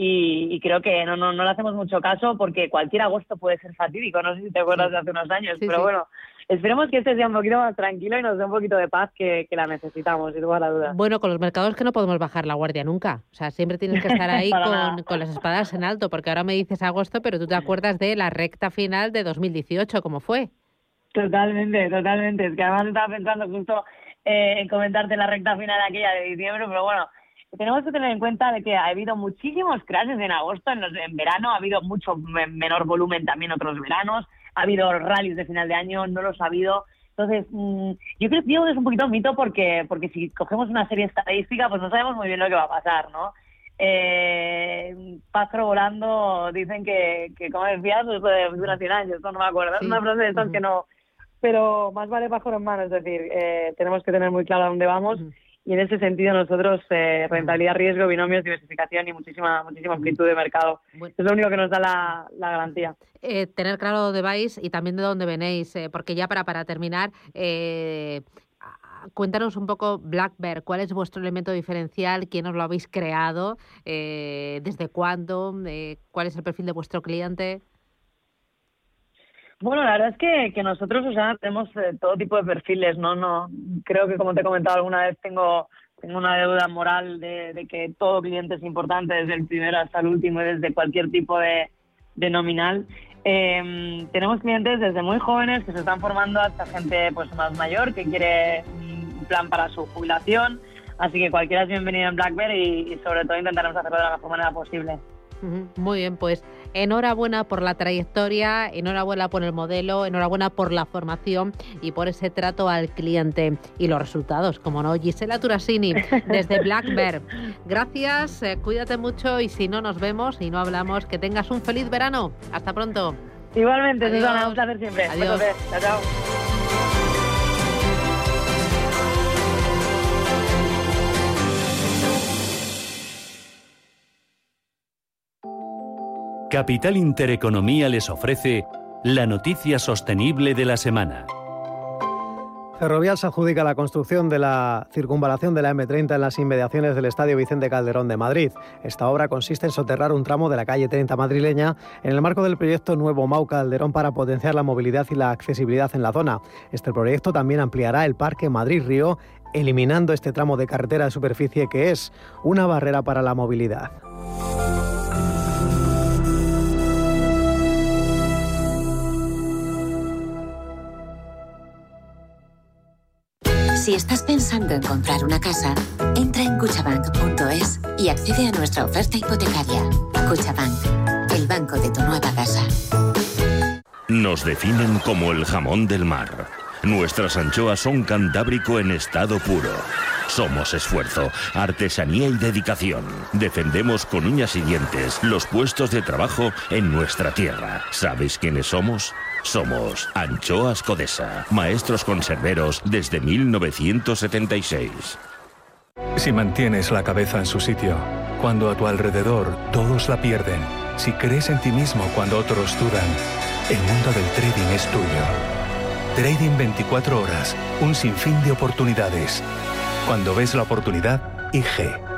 y, creo que no, no, no le hacemos mucho caso porque cualquier agosto puede ser fatídico, no sé si te acuerdas de hace unos años, pero bueno, esperemos que este sea un poquito más tranquilo y nos dé un poquito de paz que, la necesitamos, sin lugar a duda. Bueno, con los mercados que no podemos bajar la guardia nunca, o sea, siempre tienes que estar ahí con, con, las espadas en alto, porque ahora me dices agosto, pero tú te acuerdas de la recta final de 2018, ¿cómo fue? Totalmente, totalmente, es que además estaba pensando justo eh, en comentarte la recta final aquella de diciembre, pero bueno, tenemos que tener en cuenta de que ha habido muchísimos crashes en agosto, en, los, en verano ha habido mucho menor volumen también otros veranos, ha habido rallies de final de año, no los ha habido. Entonces, mm, yo creo que es un poquito un mito porque, porque si cogemos una serie estadística, pues no sabemos muy bien lo que va a pasar, ¿no? Eh, volando, dicen que, que como decías, pues, dura 100 años, esto no me acuerdo, es una frase de estas que no... Pero más vale pájaro en mano, es decir, eh, tenemos que tener muy claro a dónde vamos y en ese sentido nosotros eh, rentabilidad, riesgo, binomios, diversificación y muchísima muchísima amplitud de mercado. Es lo único que nos da la, la garantía. Eh, tener claro dónde vais y también de dónde venéis, eh, porque ya para, para terminar, eh, cuéntanos un poco Black Bear, ¿cuál es vuestro elemento diferencial? ¿Quién os lo habéis creado? ¿Desde cuándo? ¿Cuál es el perfil de vuestro cliente? Bueno, la verdad es que, que nosotros, o sea, tenemos eh, todo tipo de perfiles, ¿no? no Creo que, como te he comentado alguna vez, tengo, tengo una deuda moral de, de que todo cliente es importante, desde el primero hasta el último y desde cualquier tipo de, de nominal. Eh, tenemos clientes desde muy jóvenes que se están formando hasta gente pues más mayor que quiere un plan para su jubilación. Así que cualquiera es bienvenido en BlackBerry y, y sobre todo intentaremos hacerlo de la mejor manera posible. Muy bien, pues enhorabuena por la trayectoria, enhorabuena por el modelo, enhorabuena por la formación y por ese trato al cliente y los resultados, como no. Gisela Turasini, desde Black Bear. Gracias, eh, cuídate mucho y si no nos vemos y no hablamos, que tengas un feliz verano. Hasta pronto. Igualmente, Susana, un placer siempre. Adiós. Chao, chao. Capital Intereconomía les ofrece la noticia sostenible de la semana. Ferrovial se adjudica la construcción de la circunvalación de la M30 en las inmediaciones del Estadio Vicente Calderón de Madrid. Esta obra consiste en soterrar un tramo de la calle 30 madrileña en el marco del proyecto Nuevo Mau Calderón para potenciar la movilidad y la accesibilidad en la zona. Este proyecto también ampliará el Parque Madrid-Río, eliminando este tramo de carretera de superficie que es una barrera para la movilidad. Si estás pensando en comprar una casa, entra en cuchabank.es y accede a nuestra oferta hipotecaria. Cuchabank, el banco de tu nueva casa. Nos definen como el jamón del mar. Nuestras anchoas son cantábrico en estado puro. Somos esfuerzo, artesanía y dedicación. Defendemos con uñas y dientes los puestos de trabajo en nuestra tierra. ¿Sabéis quiénes somos? Somos Anchoas Codesa, maestros conserveros desde 1976. Si mantienes la cabeza en su sitio, cuando a tu alrededor todos la pierden, si crees en ti mismo cuando otros dudan, el mundo del trading es tuyo. Trading 24 horas, un sinfín de oportunidades. Cuando ves la oportunidad, IG.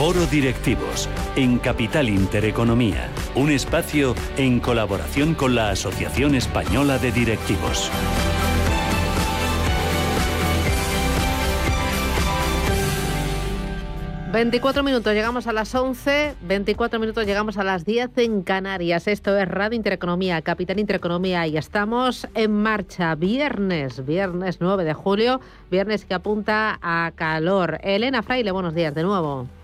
Foro Directivos en Capital Intereconomía, un espacio en colaboración con la Asociación Española de Directivos. ...24 minutos llegamos a las 11, 24 minutos llegamos a las 10 en Canarias. Esto es Radio Intereconomía, Capital Intereconomía y estamos en marcha. Viernes, viernes 9 de julio, viernes que apunta a calor. Elena Fraile, buenos días de nuevo.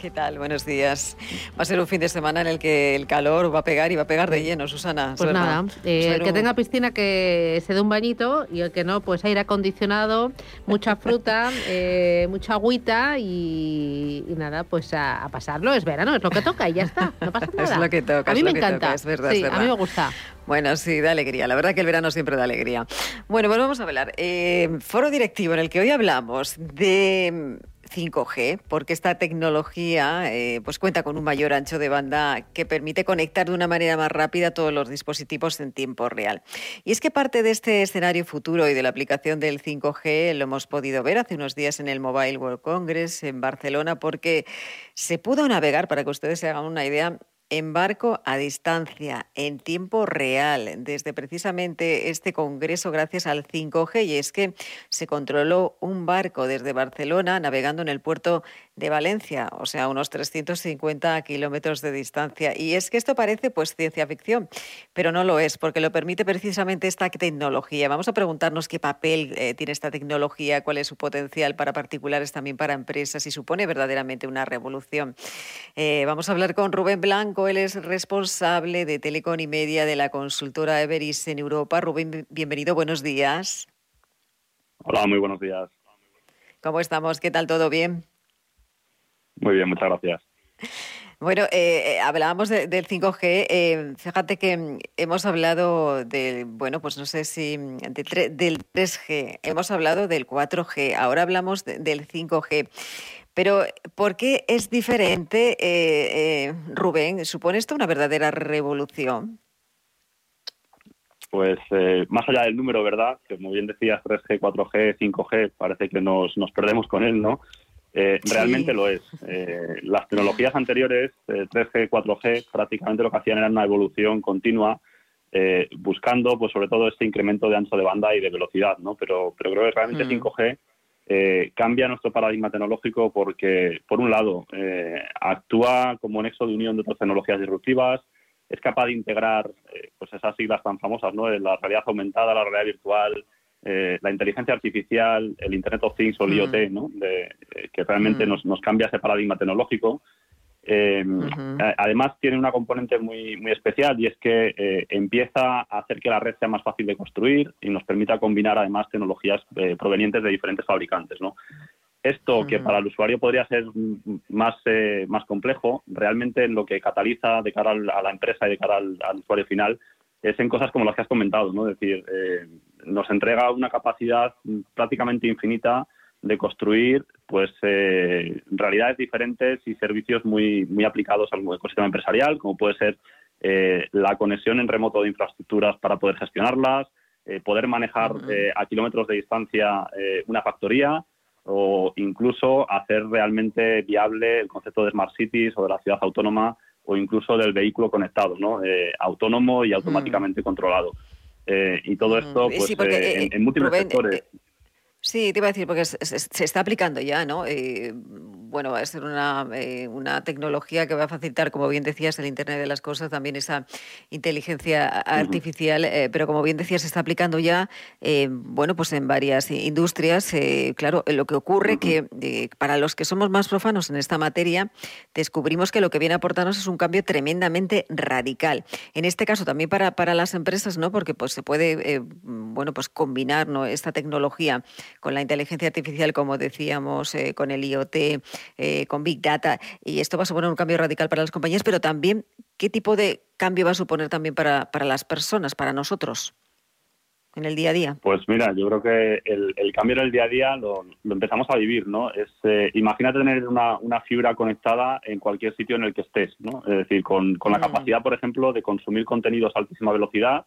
¿Qué tal? Buenos días. Va a ser un fin de semana en el que el calor va a pegar y va a pegar de lleno, Susana. Pues nada, eh, el que tenga piscina que se dé un bañito y el que no, pues aire acondicionado, mucha fruta, eh, mucha agüita y, nada, pues a, pasarlo. Es verano, es lo que toca y ya está, no pasa nada. Es lo que toca. A mí me encanta. es verdad, sí, es verdad. a mí me gusta. Bueno, sí, da alegría. La verdad que el verano siempre da alegría. Bueno, pues vamos a hablar. Eh, foro directivo en el que hoy hablamos de 5G, porque esta tecnología eh, pues cuenta con un mayor ancho de banda que permite conectar de una manera más rápida todos los dispositivos en tiempo real. Y es que parte de este escenario futuro y de la aplicación del 5G lo hemos podido ver hace unos días en el Mobile World Congress en Barcelona, porque se pudo navegar, para que ustedes se hagan una idea, en barco a distancia, en tiempo real, desde precisamente este congreso gracias al 5G. Y es que se controló un barco desde Barcelona navegando en el puerto de Valencia, o sea, unos 350 kilómetros de distancia. Y es que esto parece pues ciencia ficción, pero no lo es, porque lo permite precisamente esta tecnología. Vamos a preguntarnos qué papel eh, tiene esta tecnología, cuál es su potencial para particulares, también para empresas, y supone verdaderamente una revolución. Eh, vamos a hablar con Rubén Blanco, él es responsable de Telecom y Media de la consultora Everis en Europa. Rubén, bienvenido, buenos días. Hola, muy buenos días. ¿Cómo estamos? ¿Qué tal? ¿Todo bien? Muy bien, muchas gracias. Bueno, eh, eh hablábamos del 5G. Eh, fíjate que hemos hablado del, bueno, pues no sé si del 3G, hemos hablado del 4G, ahora hablamos del 5G. Pero, ¿por qué es diferente, eh, Rubén? ¿Supone esto una verdadera revolución? Pues más allá del número, ¿verdad? Que como bien decías, 3G, 4G, 5G, parece que nos, nos perdemos con él, ¿no? Eh, realmente lo es. Eh, las tecnologías anteriores, 3G, eh, 4G, prácticamente lo que hacían era una evolución continua, buscando, pues sobre todo, este incremento de ancho de banda y de velocidad, ¿no? Pero, pero creo que realmente 5G mm. cambia nuestro paradigma tecnológico porque, por un lado, actúa como nexo de unión de otras tecnologías disruptivas, es capaz de integrar, pues esas siglas tan famosas, ¿no? La realidad aumentada, la realidad virtual, eh, la inteligencia artificial, el Internet of Things o el IoT, mm. ¿no? De, eh, que realmente mm. nos, nos, cambia ese paradigma tecnológico. Eh, además, tiene una componente muy, muy especial y es que eh, empieza a hacer que la red sea más fácil de construir y nos permita combinar además tecnologías eh, provenientes de diferentes fabricantes. ¿no? Esto, que para el usuario podría ser más, más complejo, realmente lo que cataliza de cara a la empresa y de cara al, usuario final es en cosas como las que has comentado, ¿no? Es decir, nos entrega una capacidad prácticamente infinita de construir pues eh, realidades diferentes y servicios muy muy aplicados al ecosistema empresarial como puede ser eh, la conexión en remoto de infraestructuras para poder gestionarlas eh, poder manejar a kilómetros de distancia una factoría o incluso hacer realmente viable el concepto de smart cities o de la ciudad autónoma o incluso del vehículo conectado no autónomo y automáticamente controlado. Y todo esto pues en, en, múltiples sectores Sí, te iba a decir, porque se, está aplicando ya, ¿no? Eh, bueno, va a ser una, eh, una, tecnología que va a facilitar, como bien decías, el Internet de las Cosas, también esa inteligencia artificial, eh, pero como bien decías, se está aplicando ya, bueno, pues en varias industrias. claro, lo que ocurre que para los que somos más profanos en esta materia, descubrimos que lo que viene a aportarnos es un cambio tremendamente radical. En este caso también para, para las empresas, ¿no? Porque pues se puede, bueno, pues combinar ¿no? esta tecnología con la inteligencia artificial, como decíamos, eh, con el IoT, eh, con Big Data. Y esto va a suponer un cambio radical para las compañías, pero también, ¿qué tipo de cambio va a suponer también para, para las personas, para nosotros? en el día a día? Pues mira, yo creo que el, cambio en el día a día lo, empezamos a vivir, ¿no? Es, eh, imagínate tener una, una, fibra conectada en cualquier sitio en el que estés, ¿no? Es decir, con, con la mm. capacidad, por ejemplo, de consumir contenidos a altísima velocidad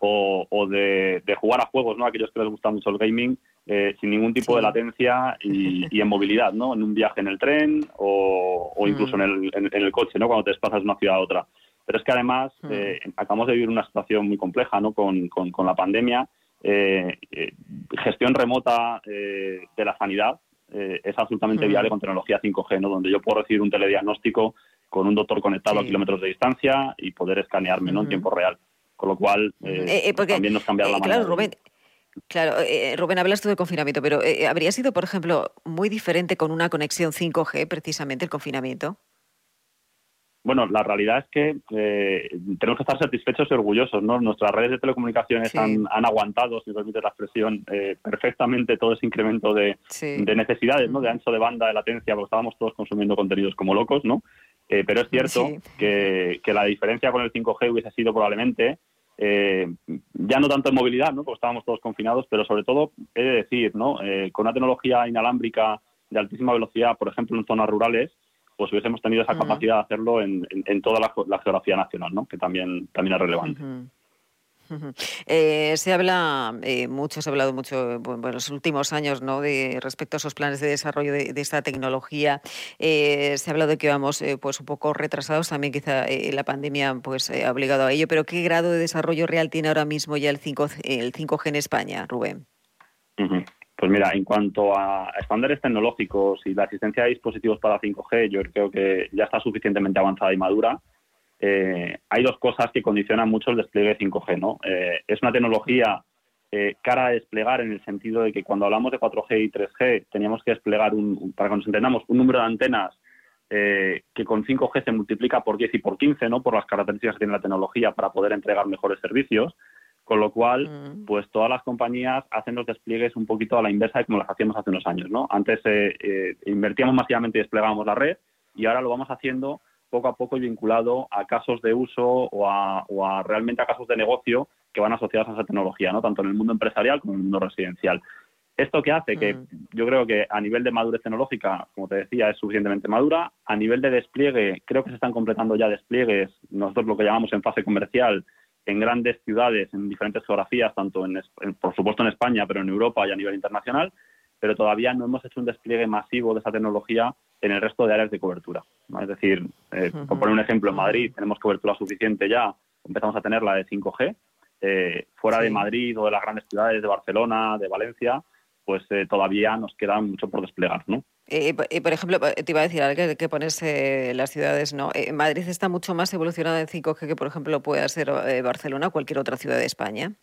o, o de, de, jugar a juegos, ¿no? Aquellos que les gusta mucho el gaming, eh, sin ningún tipo de latencia y, en movilidad, ¿no? En un viaje en el tren o, incluso en, el, en, el, coche, ¿no? Cuando te desplazas de una ciudad a otra. Pero es que además eh, acabamos de vivir una situación muy compleja, ¿no? Con, con, la pandemia. Eh, gestión remota de la sanidad es absolutamente viable con tecnología 5G, ¿no? Donde yo puedo recibir un telediagnóstico con un doctor conectado a kilómetros de distancia y poder escanearme, ¿no? En tiempo real. Con lo cual, también nos cambia la manera. Claro, Rubén, Claro, eh, Rubén, hablas tú de confinamiento, pero eh, ¿habría sido, por ejemplo, muy diferente con una conexión 5G precisamente el confinamiento? Bueno, la realidad es que eh, tenemos que estar satisfechos y orgullosos, ¿no? Nuestras redes de telecomunicaciones han, aguantado, si me permite la expresión, perfectamente todo ese incremento de, necesidades, ¿no? De ancho de banda, de latencia, porque estábamos todos consumiendo contenidos como locos, ¿no? pero es cierto que, que, la diferencia con el 5G hubiese sido probablemente eh, ya no tanto en movilidad, ¿no? porque estábamos todos confinados, pero sobre todo, he de decir, ¿no? Eh, con una tecnología inalámbrica de altísima velocidad, por ejemplo, en zonas rurales, pues hubiésemos tenido esa capacidad de hacerlo en, toda la, geografía nacional, ¿no? que también, también es relevante. Eh, se habla eh, mucho, se ha hablado mucho en los últimos años ¿no? de, respecto a esos planes de desarrollo de, esta tecnología. Eh, se ha hablado de que vamos pues un poco retrasados, también quizá la pandemia pues, ha obligado a ello, pero ¿qué grado de desarrollo real tiene ahora mismo ya el 5, el 5G en España, Rubén? Pues mira, en cuanto a estándares tecnológicos y la existencia de dispositivos para 5G, yo creo que ya está suficientemente avanzada y madura eh, hay dos cosas que condicionan mucho el despliegue 5G. ¿no? Eh, es una tecnología eh, cara a desplegar en el sentido de que cuando hablamos de 4G y 3G teníamos que desplegar, un, para que nos entendamos, un número de antenas que con 5G se multiplica por 10 y por 15, ¿no? por las características que tiene la tecnología para poder entregar mejores servicios. Con lo cual, mm. pues todas las compañías hacen los despliegues un poquito a la inversa de como las hacíamos hace unos años. ¿no? Antes invertíamos masivamente y desplegábamos la red y ahora lo vamos haciendo poco a poco vinculado a casos de uso o a, realmente a casos de negocio que van asociados a esa tecnología, ¿no? tanto en el mundo empresarial como en el mundo residencial. ¿Esto qué hace? Que mm. yo creo que a nivel de madurez tecnológica, como te decía, es suficientemente madura. A nivel de despliegue, creo que se están completando ya despliegues, nosotros lo que llamamos en fase comercial, en grandes ciudades, en diferentes geografías, tanto en, por supuesto en España, pero en Europa y a nivel internacional pero todavía no hemos hecho un despliegue masivo de esa tecnología en el resto de áreas de cobertura. Es decir, eh, por poner un ejemplo, en Madrid tenemos cobertura suficiente ya, empezamos a tener la de 5G. Eh, fuera de Madrid o de las grandes ciudades de Barcelona, de Valencia, pues eh, todavía nos queda mucho por desplegar, ¿no? por ejemplo, te iba a decir que, que pones las ciudades, ¿no? Madrid está mucho más evolucionada en 5G que, por ejemplo, pueda ser Barcelona o cualquier otra ciudad de España.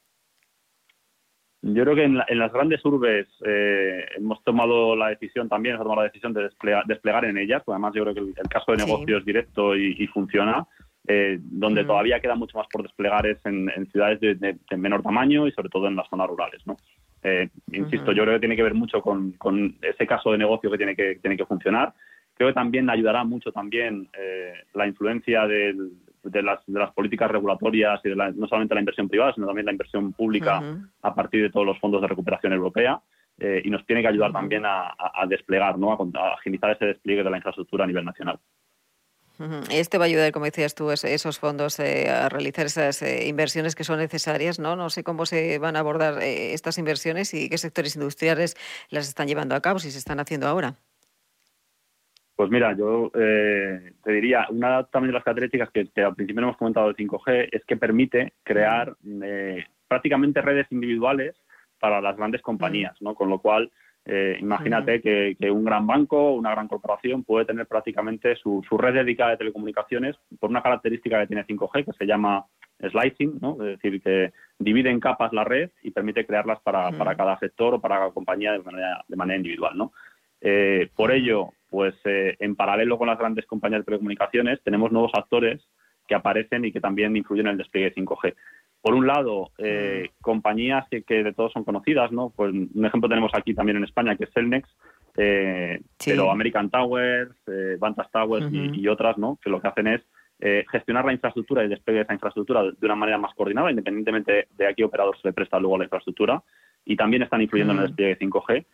Yo creo que en, las grandes urbes eh, hemos tomado la decisión también, hemos tomado la decisión de desplegar, en ellas, pues además yo creo que el, caso de negocio es directo y, funciona. Eh, donde todavía queda mucho más por desplegar es en, ciudades de, menor tamaño y sobre todo en las zonas rurales. ¿no? Eh, insisto, yo creo que tiene que ver mucho con, ese caso de negocio que tiene que, tiene que funcionar. Creo que también ayudará mucho también la influencia del, de las, de las políticas regulatorias y de no solamente la inversión privada, sino también la inversión pública a partir de todos los fondos de recuperación europea. Eh, y nos tiene que ayudar también a, desplegar, ¿no? a, agilizar ese despliegue de la infraestructura a nivel nacional. Este va a ayudar, como decías tú, esos fondos eh, a realizar esas eh, inversiones que son necesarias, ¿no? No sé cómo se van a abordar estas inversiones y qué sectores industriales las están llevando a cabo, si se están haciendo ahora. Pues mira, yo eh, te diría, una también de las características que, al principio hemos comentado del 5G es que permite crear eh, prácticamente redes individuales para las grandes compañías, ¿no? Con lo cual, eh, imagínate que, un gran banco, una gran corporación puede tener prácticamente su, red dedicada de telecomunicaciones por una característica que tiene 5G que se llama slicing, ¿no? Es decir, que divide en capas la red y permite crearlas para, para cada sector o para cada compañía de manera, de manera individual, ¿no? Por ello, pues eh, en paralelo con las grandes compañías de telecomunicaciones tenemos nuevos actores que aparecen y que también influyen en el despliegue de 5G. Por un lado, eh, mm. compañías que, de todos son conocidas, ¿no? Pues un ejemplo tenemos aquí también en España, que es Celnex, eh, pero American Towers, Vantage Towers y, otras, ¿no? Que lo que hacen es gestionar la infraestructura y el despliegue de esa infraestructura de una manera más coordinada, independientemente de a qué operador se le presta luego la infraestructura, y también están influyendo en el mm. despliegue de 5G.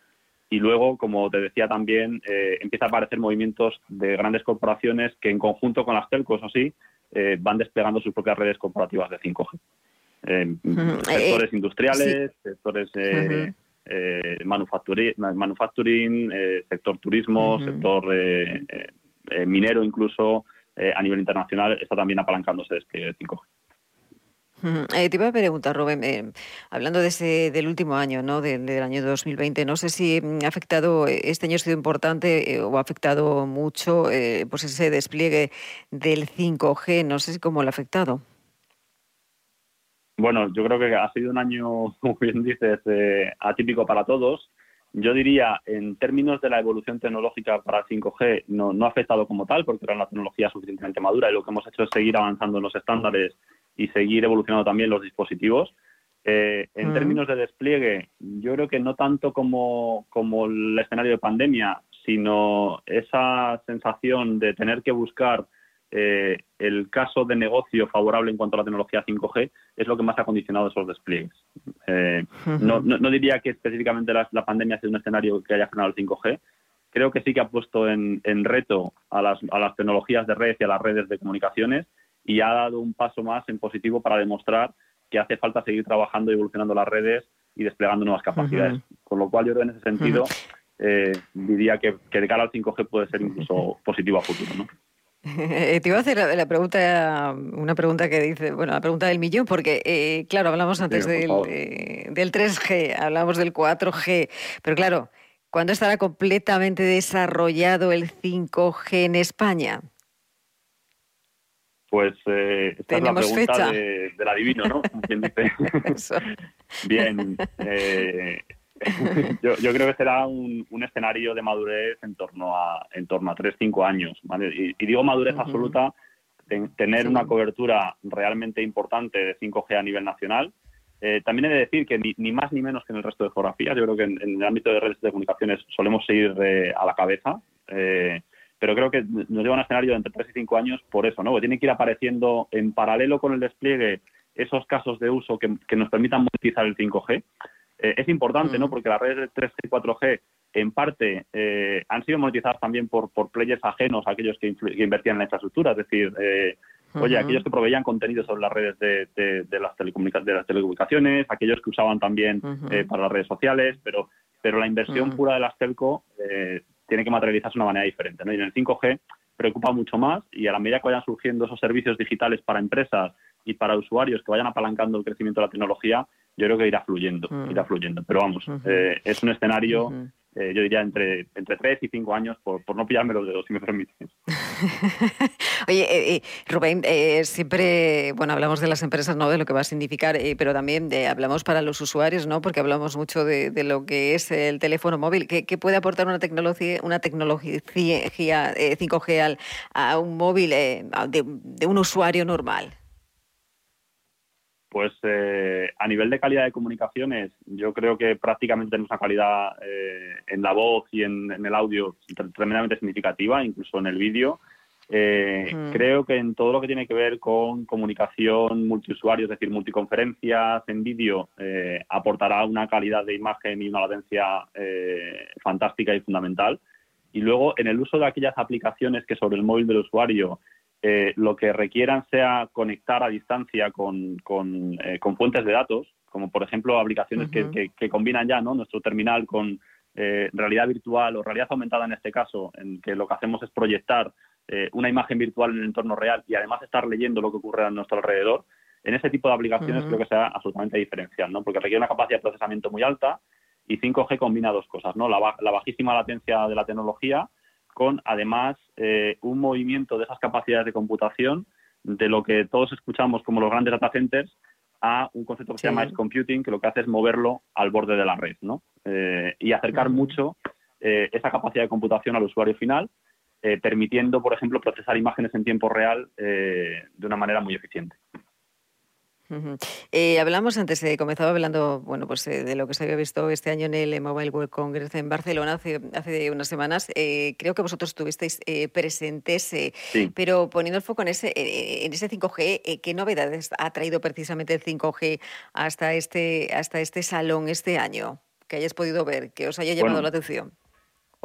Y luego, como te decía también, eh, empieza a aparecer movimientos de grandes corporaciones que en conjunto con las telcos, o sí, eh, van desplegando sus propias redes corporativas de 5G. Eh, sectores industriales, sectores manufacturing, sector turismo, sector minero incluso, a nivel internacional, está también apalancándose despliegue de 5G. Eh, te iba a preguntar, Rubén, eh, hablando de ese, del último año, ¿no? del, año 2020, no sé si mm, ha afectado, eh, este año ha sido importante o ha afectado mucho pues ese despliegue del 5G, no sé cómo lo ha afectado. Bueno, yo creo que ha sido un año, como bien dices, atípico para todos. Yo diría, en términos de la evolución tecnológica para el 5G, no, no ha afectado como tal, porque era una tecnología suficientemente madura y lo que hemos hecho es seguir avanzando en los estándares y seguir evolucionando también los dispositivos. Eh, en mm. términos de despliegue, yo creo que no tanto como, como el escenario de pandemia, sino esa sensación de tener que buscar eh, el caso de negocio favorable en cuanto a la tecnología 5G es lo que más ha condicionado esos despliegues. Eh, no, no, diría que específicamente la, pandemia ha sido un escenario que haya frenado el 5G. Creo que sí que ha puesto en, en reto a las, a las tecnologías de red y a las redes de comunicaciones y ha dado un paso más en positivo para demostrar que hace falta seguir trabajando y evolucionando las redes y desplegando nuevas capacidades. Con lo cual, yo creo en ese sentido eh, diría que, que, de cara al 5G puede ser incluso positivo a futuro. ¿no? Te iba a hacer la, pregunta, una pregunta que dice, bueno, la pregunta del millón, porque eh, claro, hablamos antes del, eh, del 3G, hablamos del 4G, pero claro, ¿cuándo estará completamente desarrollado el 5G en España? Pues eh, esta es la pregunta de, del adivino, ¿no? Bien, eh, yo, creo que será un, escenario de madurez en torno a en torno a 3-5 años. Y, digo madurez absoluta, tener una cobertura realmente importante de 5G a nivel nacional. Eh, también he de decir que ni, más ni menos que en el resto de geografías. Yo creo que en, el ámbito de redes de comunicaciones solemos ir a la cabeza. Eh, pero creo que nos lleva a un escenario de entre 3 y 5 años por eso, ¿no? Porque tiene que ir apareciendo en paralelo con el despliegue esos casos de uso que, nos permitan monetizar el 5G. Eh, es importante, ¿no? Mm. Porque las redes de 3 y 4G en parte eh, han sido monetizadas también por, por players ajenos, aquellos que, invertían en la infraestructura, es decir, eh, oye, aquellos que proveían contenido sobre las redes de, de, las, de las telecomunicaciones, aquellos que usaban también para las redes sociales, pero, pero la inversión mm. pura de las telco tiene que materializarse de una manera diferente. ¿no? Y en el 5G preocupa mucho más y a la medida que vayan surgiendo esos servicios digitales para empresas y para usuarios que vayan apalancando el crecimiento de la tecnología, yo creo que irá fluyendo, mm. irá fluyendo. Pero vamos, eh, es un escenario eh, yo diría entre, entre 3 y 5 años, por, por no pillarme los dedos, si me permites. Oye, eh, eh, Rubén, eh, siempre, bueno, hablamos de las empresas, ¿no? De lo que va a significar, eh, pero también de, hablamos para los usuarios, ¿no? Porque hablamos mucho de, de lo que es el teléfono móvil. ¿Qué, qué puede aportar una tecnología, una tecnología eh, 5G al, a un móvil eh, de, de un usuario normal? Pues eh, a nivel de calidad de comunicaciones, yo creo que prácticamente tenemos una calidad eh, en la voz y en, en el audio tre- tremendamente significativa, incluso en el vídeo. Eh, Mm. Creo que en todo lo que tiene que ver con comunicación multiusuario, es decir, multiconferencias en vídeo, eh, aportará una calidad de imagen y una latencia eh, fantástica y fundamental. Y luego, en el uso de aquellas aplicaciones que sobre el móvil del usuario eh, lo que requieran sea conectar a distancia con, con, eh, con fuentes de datos, como por ejemplo aplicaciones que, que- que combinan ya ¿no? nuestro terminal con eh, realidad virtual o realidad aumentada en este caso, en que lo que hacemos es proyectar una imagen virtual en el entorno real y además estar leyendo lo que ocurre a nuestro alrededor, en ese tipo de aplicaciones creo que sea absolutamente diferencial, ¿no? porque requiere una capacidad de procesamiento muy alta y 5G combina dos cosas, ¿no? la bajísima latencia de la tecnología con además eh, un movimiento de esas capacidades de computación de lo que todos escuchamos como los grandes data centers a un concepto que se llama edge computing, que lo que hace es moverlo al borde de la red, ¿no? Eh, y acercar mucho eh, esa capacidad de computación al usuario final, permitiendo, por ejemplo, procesar imágenes en tiempo real de una manera muy eficiente. Eh, hablamos antes, eh, comenzaba hablando bueno, pues, eh, de lo que se había visto este año en el Mobile World Congress en Barcelona hace, hace unas semanas. Eh, creo que vosotros estuvisteis eh, presentes, Sí. pero poniendo el foco en ese, en ese 5G, eh, ¿qué novedades ha traído precisamente el 5G hasta este, hasta este salón este año? Que hayáis podido ver, que os haya llamado Bueno. la atención.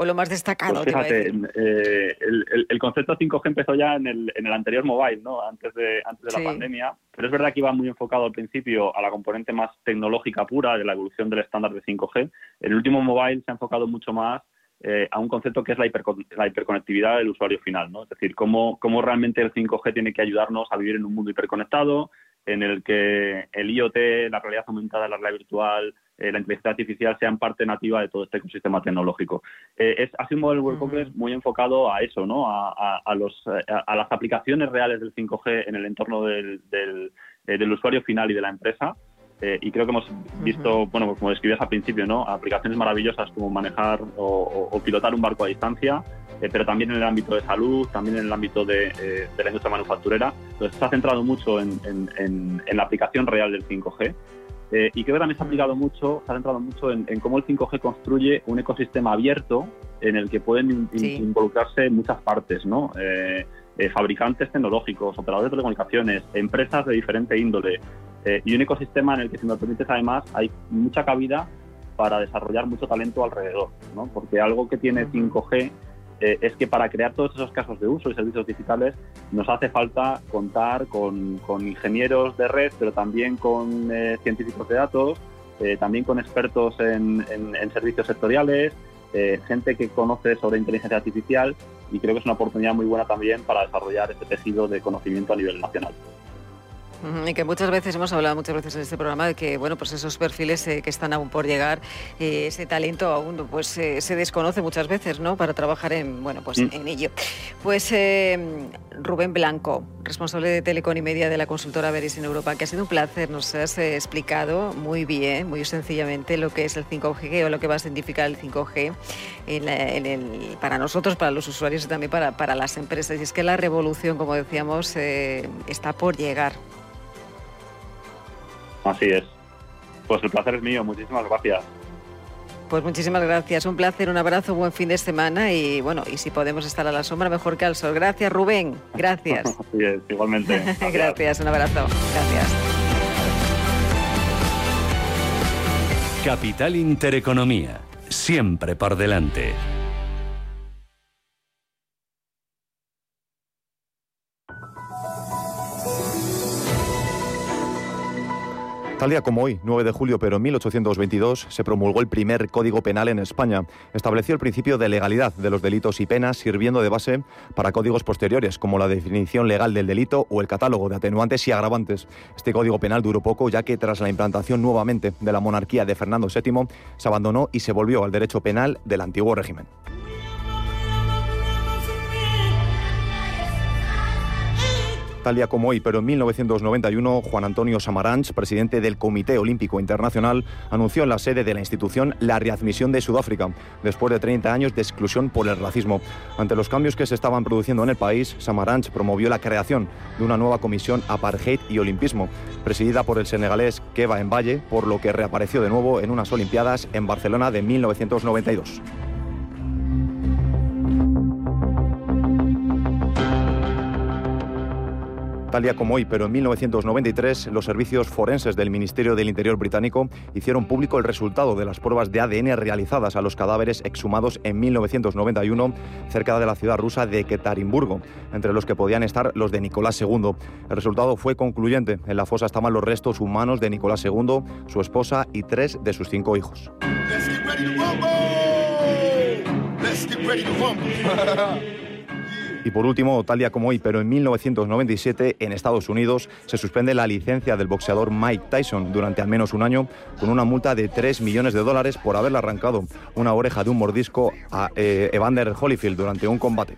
O lo más destacado, Pues fíjate, eh, el, el- el concepto 5G empezó ya en el, en el anterior mobile, ¿no? Antes de, antes de Sí. la pandemia, pero es verdad que iba muy enfocado al principio a la componente más tecnológica pura de la evolución del estándar de 5G. El último mobile se ha enfocado mucho más eh, a un concepto que es la, hipercon- la hiperconectividad del usuario final, ¿no? Es decir, cómo, cómo realmente el 5G tiene que ayudarnos a vivir en un mundo hiperconectado, en el que el IoT, la realidad aumentada, la realidad virtual, eh, la inteligencia artificial sean parte nativa de todo este ecosistema tecnológico. Eh, es, ha sido un modelo World Congress muy enfocado a eso, ¿no? A, a- a los, a, a las aplicaciones reales del 5G en el entorno del, del, eh, del usuario final y de la empresa. Eh, y creo que hemos visto, bueno, pues como describías al principio, ¿no? Aplicaciones maravillosas como manejar o, o- o pilotar un barco a distancia, eh, pero también en el ámbito de salud, también en el ámbito de, eh, de la industria manufacturera. Entonces se ha centrado mucho en, en- en- en la aplicación real del 5G. Eh, y creo que también se ha aplicado mucho, se ha centrado mucho en, en cómo el 5G construye un ecosistema abierto en el que pueden in- in- Sí. involucrarse muchas partes, ¿no? Eh, eh, fabricantes tecnológicos, operadores de telecomunicaciones, empresas de diferente índole y un ecosistema en el que, si me permites, además hay mucha cabida para desarrollar mucho talento alrededor, ¿no? Porque algo que tiene 5G eh, es que para crear todos esos casos de uso y servicios digitales nos hace falta contar con, ingenieros de red, pero también con eh, científicos de datos, eh, también con expertos en, en- servicios sectoriales, gente que conoce sobre inteligencia artificial y creo que es una oportunidad muy buena también para desarrollar este tejido de conocimiento a nivel nacional. Y que muchas veces hemos hablado muchas veces en este programa de que bueno pues esos perfiles eh, que están aún por llegar, eh, ese talento aún pues eh, se desconoce muchas veces, ¿no? Para trabajar en bueno pues Mm. en ello. Pues eh, Rubén Blanco, responsable de Telecom y Media de la consultora Veris en Europa, que ha sido un placer. Nos has explicado muy bien, muy sencillamente lo que es el 5G o lo que va a significar el 5G en la- en el- para nosotros, para los usuarios y también para, para las empresas. Y es que la revolución, como decíamos, está por llegar. Así es. Pues el placer es mío, muchísimas gracias. Pues muchísimas gracias, un placer, un abrazo, buen fin de semana y bueno, y si podemos estar a la sombra mejor que al sol. Gracias Rubén, gracias. Así es, igualmente. gracias, un abrazo, gracias. Capital Intereconomía, siempre por delante. Tal día como hoy, 9 de julio, pero en 1822, se promulgó el primer Código Penal en España. Estableció el principio de legalidad de los delitos y penas, sirviendo de base para códigos posteriores, como la definición legal del delito o el catálogo de atenuantes y agravantes. Este Código Penal duró poco, ya que tras la implantación nuevamente de la monarquía de Fernando VII, se abandonó y se volvió al derecho penal del antiguo régimen. Tal día como hoy, pero en 1991, Juan Antonio Samaranch, presidente del Comité Olímpico Internacional, anunció en la sede de la institución la readmisión de Sudáfrica, después de 30 años de exclusión por el racismo. Ante los cambios que se estaban produciendo en el país, Samaranch promovió la creación de una nueva comisión Apartheid y Olimpismo, presidida por el senegalés Keba Valle, por lo que reapareció de nuevo en unas Olimpiadas en Barcelona de 1992. Tal día como hoy, pero en 1993, los servicios forenses del Ministerio del Interior británico hicieron público el resultado de las pruebas de ADN realizadas a los cadáveres exhumados en 1991 cerca de la ciudad rusa de Ketarimburgo, entre los que podían estar los de Nicolás II. El resultado fue concluyente. En la fosa estaban los restos humanos de Nicolás II, su esposa y tres de sus cinco hijos. Y por último, tal día como hoy, pero en 1997, en Estados Unidos, se suspende la licencia del boxeador Mike Tyson durante al menos un año, con una multa de 3 millones de dólares por haberle arrancado una oreja de un mordisco a eh, Evander Holyfield durante un combate.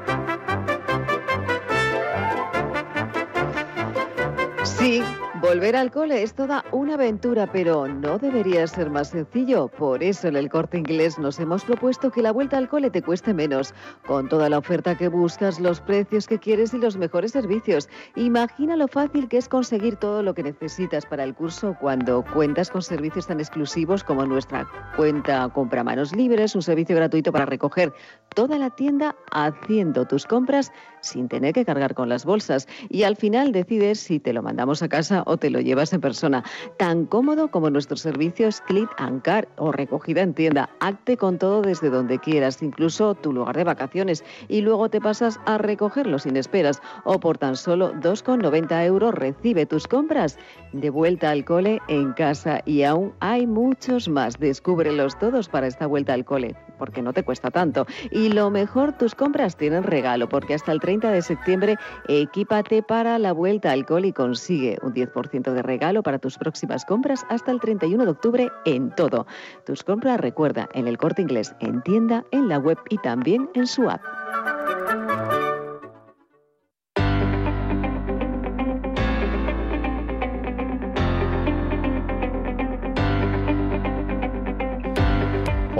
Sí, volver al cole es toda una aventura, pero no debería ser más sencillo. Por eso en el corte inglés nos hemos propuesto que la vuelta al cole te cueste menos, con toda la oferta que buscas, los precios que quieres y los mejores servicios. Imagina lo fácil que es conseguir todo lo que necesitas para el curso cuando cuentas con servicios tan exclusivos como nuestra cuenta Compra Manos Libres, un servicio gratuito para recoger toda la tienda haciendo tus compras sin tener que cargar con las bolsas. Y al final decides si te lo mandamos a casa o te lo llevas en persona. Tan cómodo como nuestros servicios Click and Car o recogida en tienda. Acte con todo desde donde quieras, incluso tu lugar de vacaciones. Y luego te pasas a recogerlo sin esperas. O por tan solo 2,90 euros recibe tus compras de vuelta al cole en casa. Y aún hay muchos más. Descúbrelos todos para esta vuelta al cole, porque no te cuesta tanto. Y lo mejor, tus compras tienen regalo, porque hasta el 30 de septiembre equípate para la vuelta al cole y consigue un 10% de regalo para tus próximas compras hasta el 31 de octubre en todo. Tus compras, recuerda, en el corte inglés, en tienda, en la web y también en su app.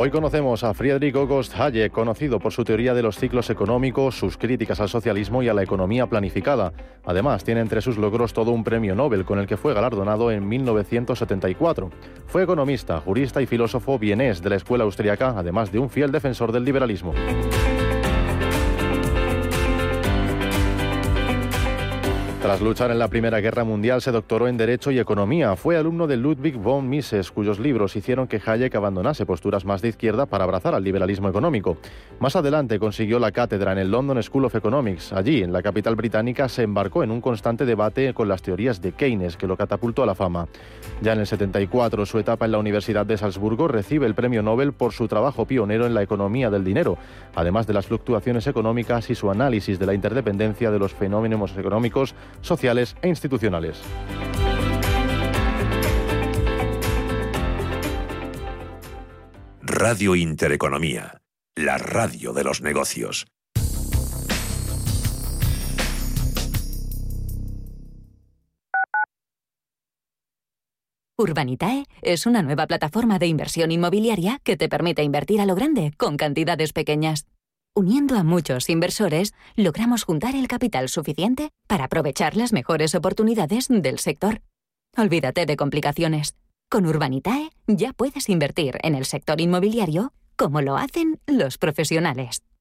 Hoy conocemos a Friedrich August Hayek, conocido por su teoría de los ciclos económicos, sus críticas al socialismo y a la economía planificada. Además, tiene entre sus logros todo un premio Nobel con el que fue galardonado en 1974. Fue economista, jurista y filósofo vienés de la escuela austriaca, además de un fiel defensor del liberalismo. Tras luchar en la Primera Guerra Mundial, se doctoró en Derecho y Economía. Fue alumno de Ludwig von Mises, cuyos libros hicieron que Hayek abandonase posturas más de izquierda para abrazar al liberalismo económico. Más adelante consiguió la cátedra en el London School of Economics. Allí, en la capital británica, se embarcó en un constante debate con las teorías de Keynes, que lo catapultó a la fama. Ya en el 74, su etapa en la Universidad de Salzburgo recibe el premio Nobel por su trabajo pionero en la economía del dinero, además de las fluctuaciones económicas y su análisis de la interdependencia de los fenómenos económicos sociales e institucionales. Radio Intereconomía, la radio de los negocios. Urbanitae es una nueva plataforma de inversión inmobiliaria que te permite invertir a lo grande con cantidades pequeñas. Uniendo a muchos inversores, logramos juntar el capital suficiente para aprovechar las mejores oportunidades del sector. Olvídate de complicaciones. Con Urbanitae ya puedes invertir en el sector inmobiliario como lo hacen los profesionales.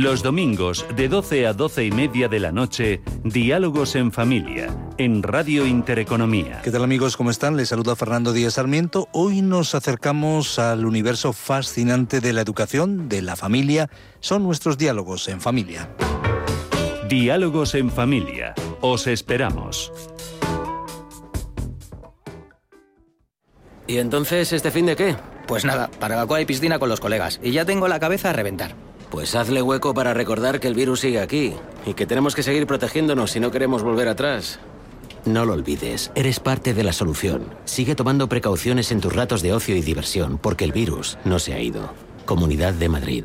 Los domingos de 12 a 12 y media de la noche, Diálogos en Familia, en Radio Intereconomía. ¿Qué tal amigos? ¿Cómo están? Les saluda Fernando Díaz Sarmiento. Hoy nos acercamos al universo fascinante de la educación, de la familia. Son nuestros diálogos en familia. Diálogos en Familia. Os esperamos. ¿Y entonces este fin de qué? Pues nada, barbacoa y piscina con los colegas. Y ya tengo la cabeza a reventar. Pues hazle hueco para recordar que el virus sigue aquí y que tenemos que seguir protegiéndonos si no queremos volver atrás. No lo olvides, eres parte de la solución. Sigue tomando precauciones en tus ratos de ocio y diversión porque el virus no se ha ido. Comunidad de Madrid.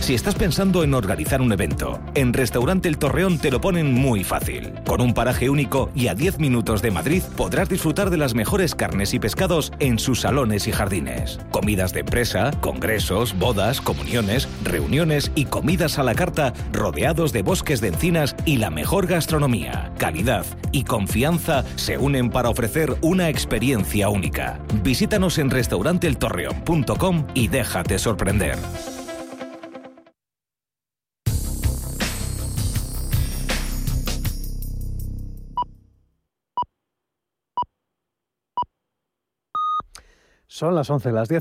Si estás pensando en organizar un evento, en Restaurante El Torreón te lo ponen muy fácil. Con un paraje único y a 10 minutos de Madrid podrás disfrutar de las mejores carnes y pescados en sus salones y jardines. Comidas de empresa, congresos, bodas, comuniones, reuniones y comidas a la carta rodeados de bosques de encinas y la mejor gastronomía. Calidad y confianza se unen para ofrecer una experiencia única. Visítanos en restauranteeltorreón.com y déjate sorprender. Son las 11, las 10 en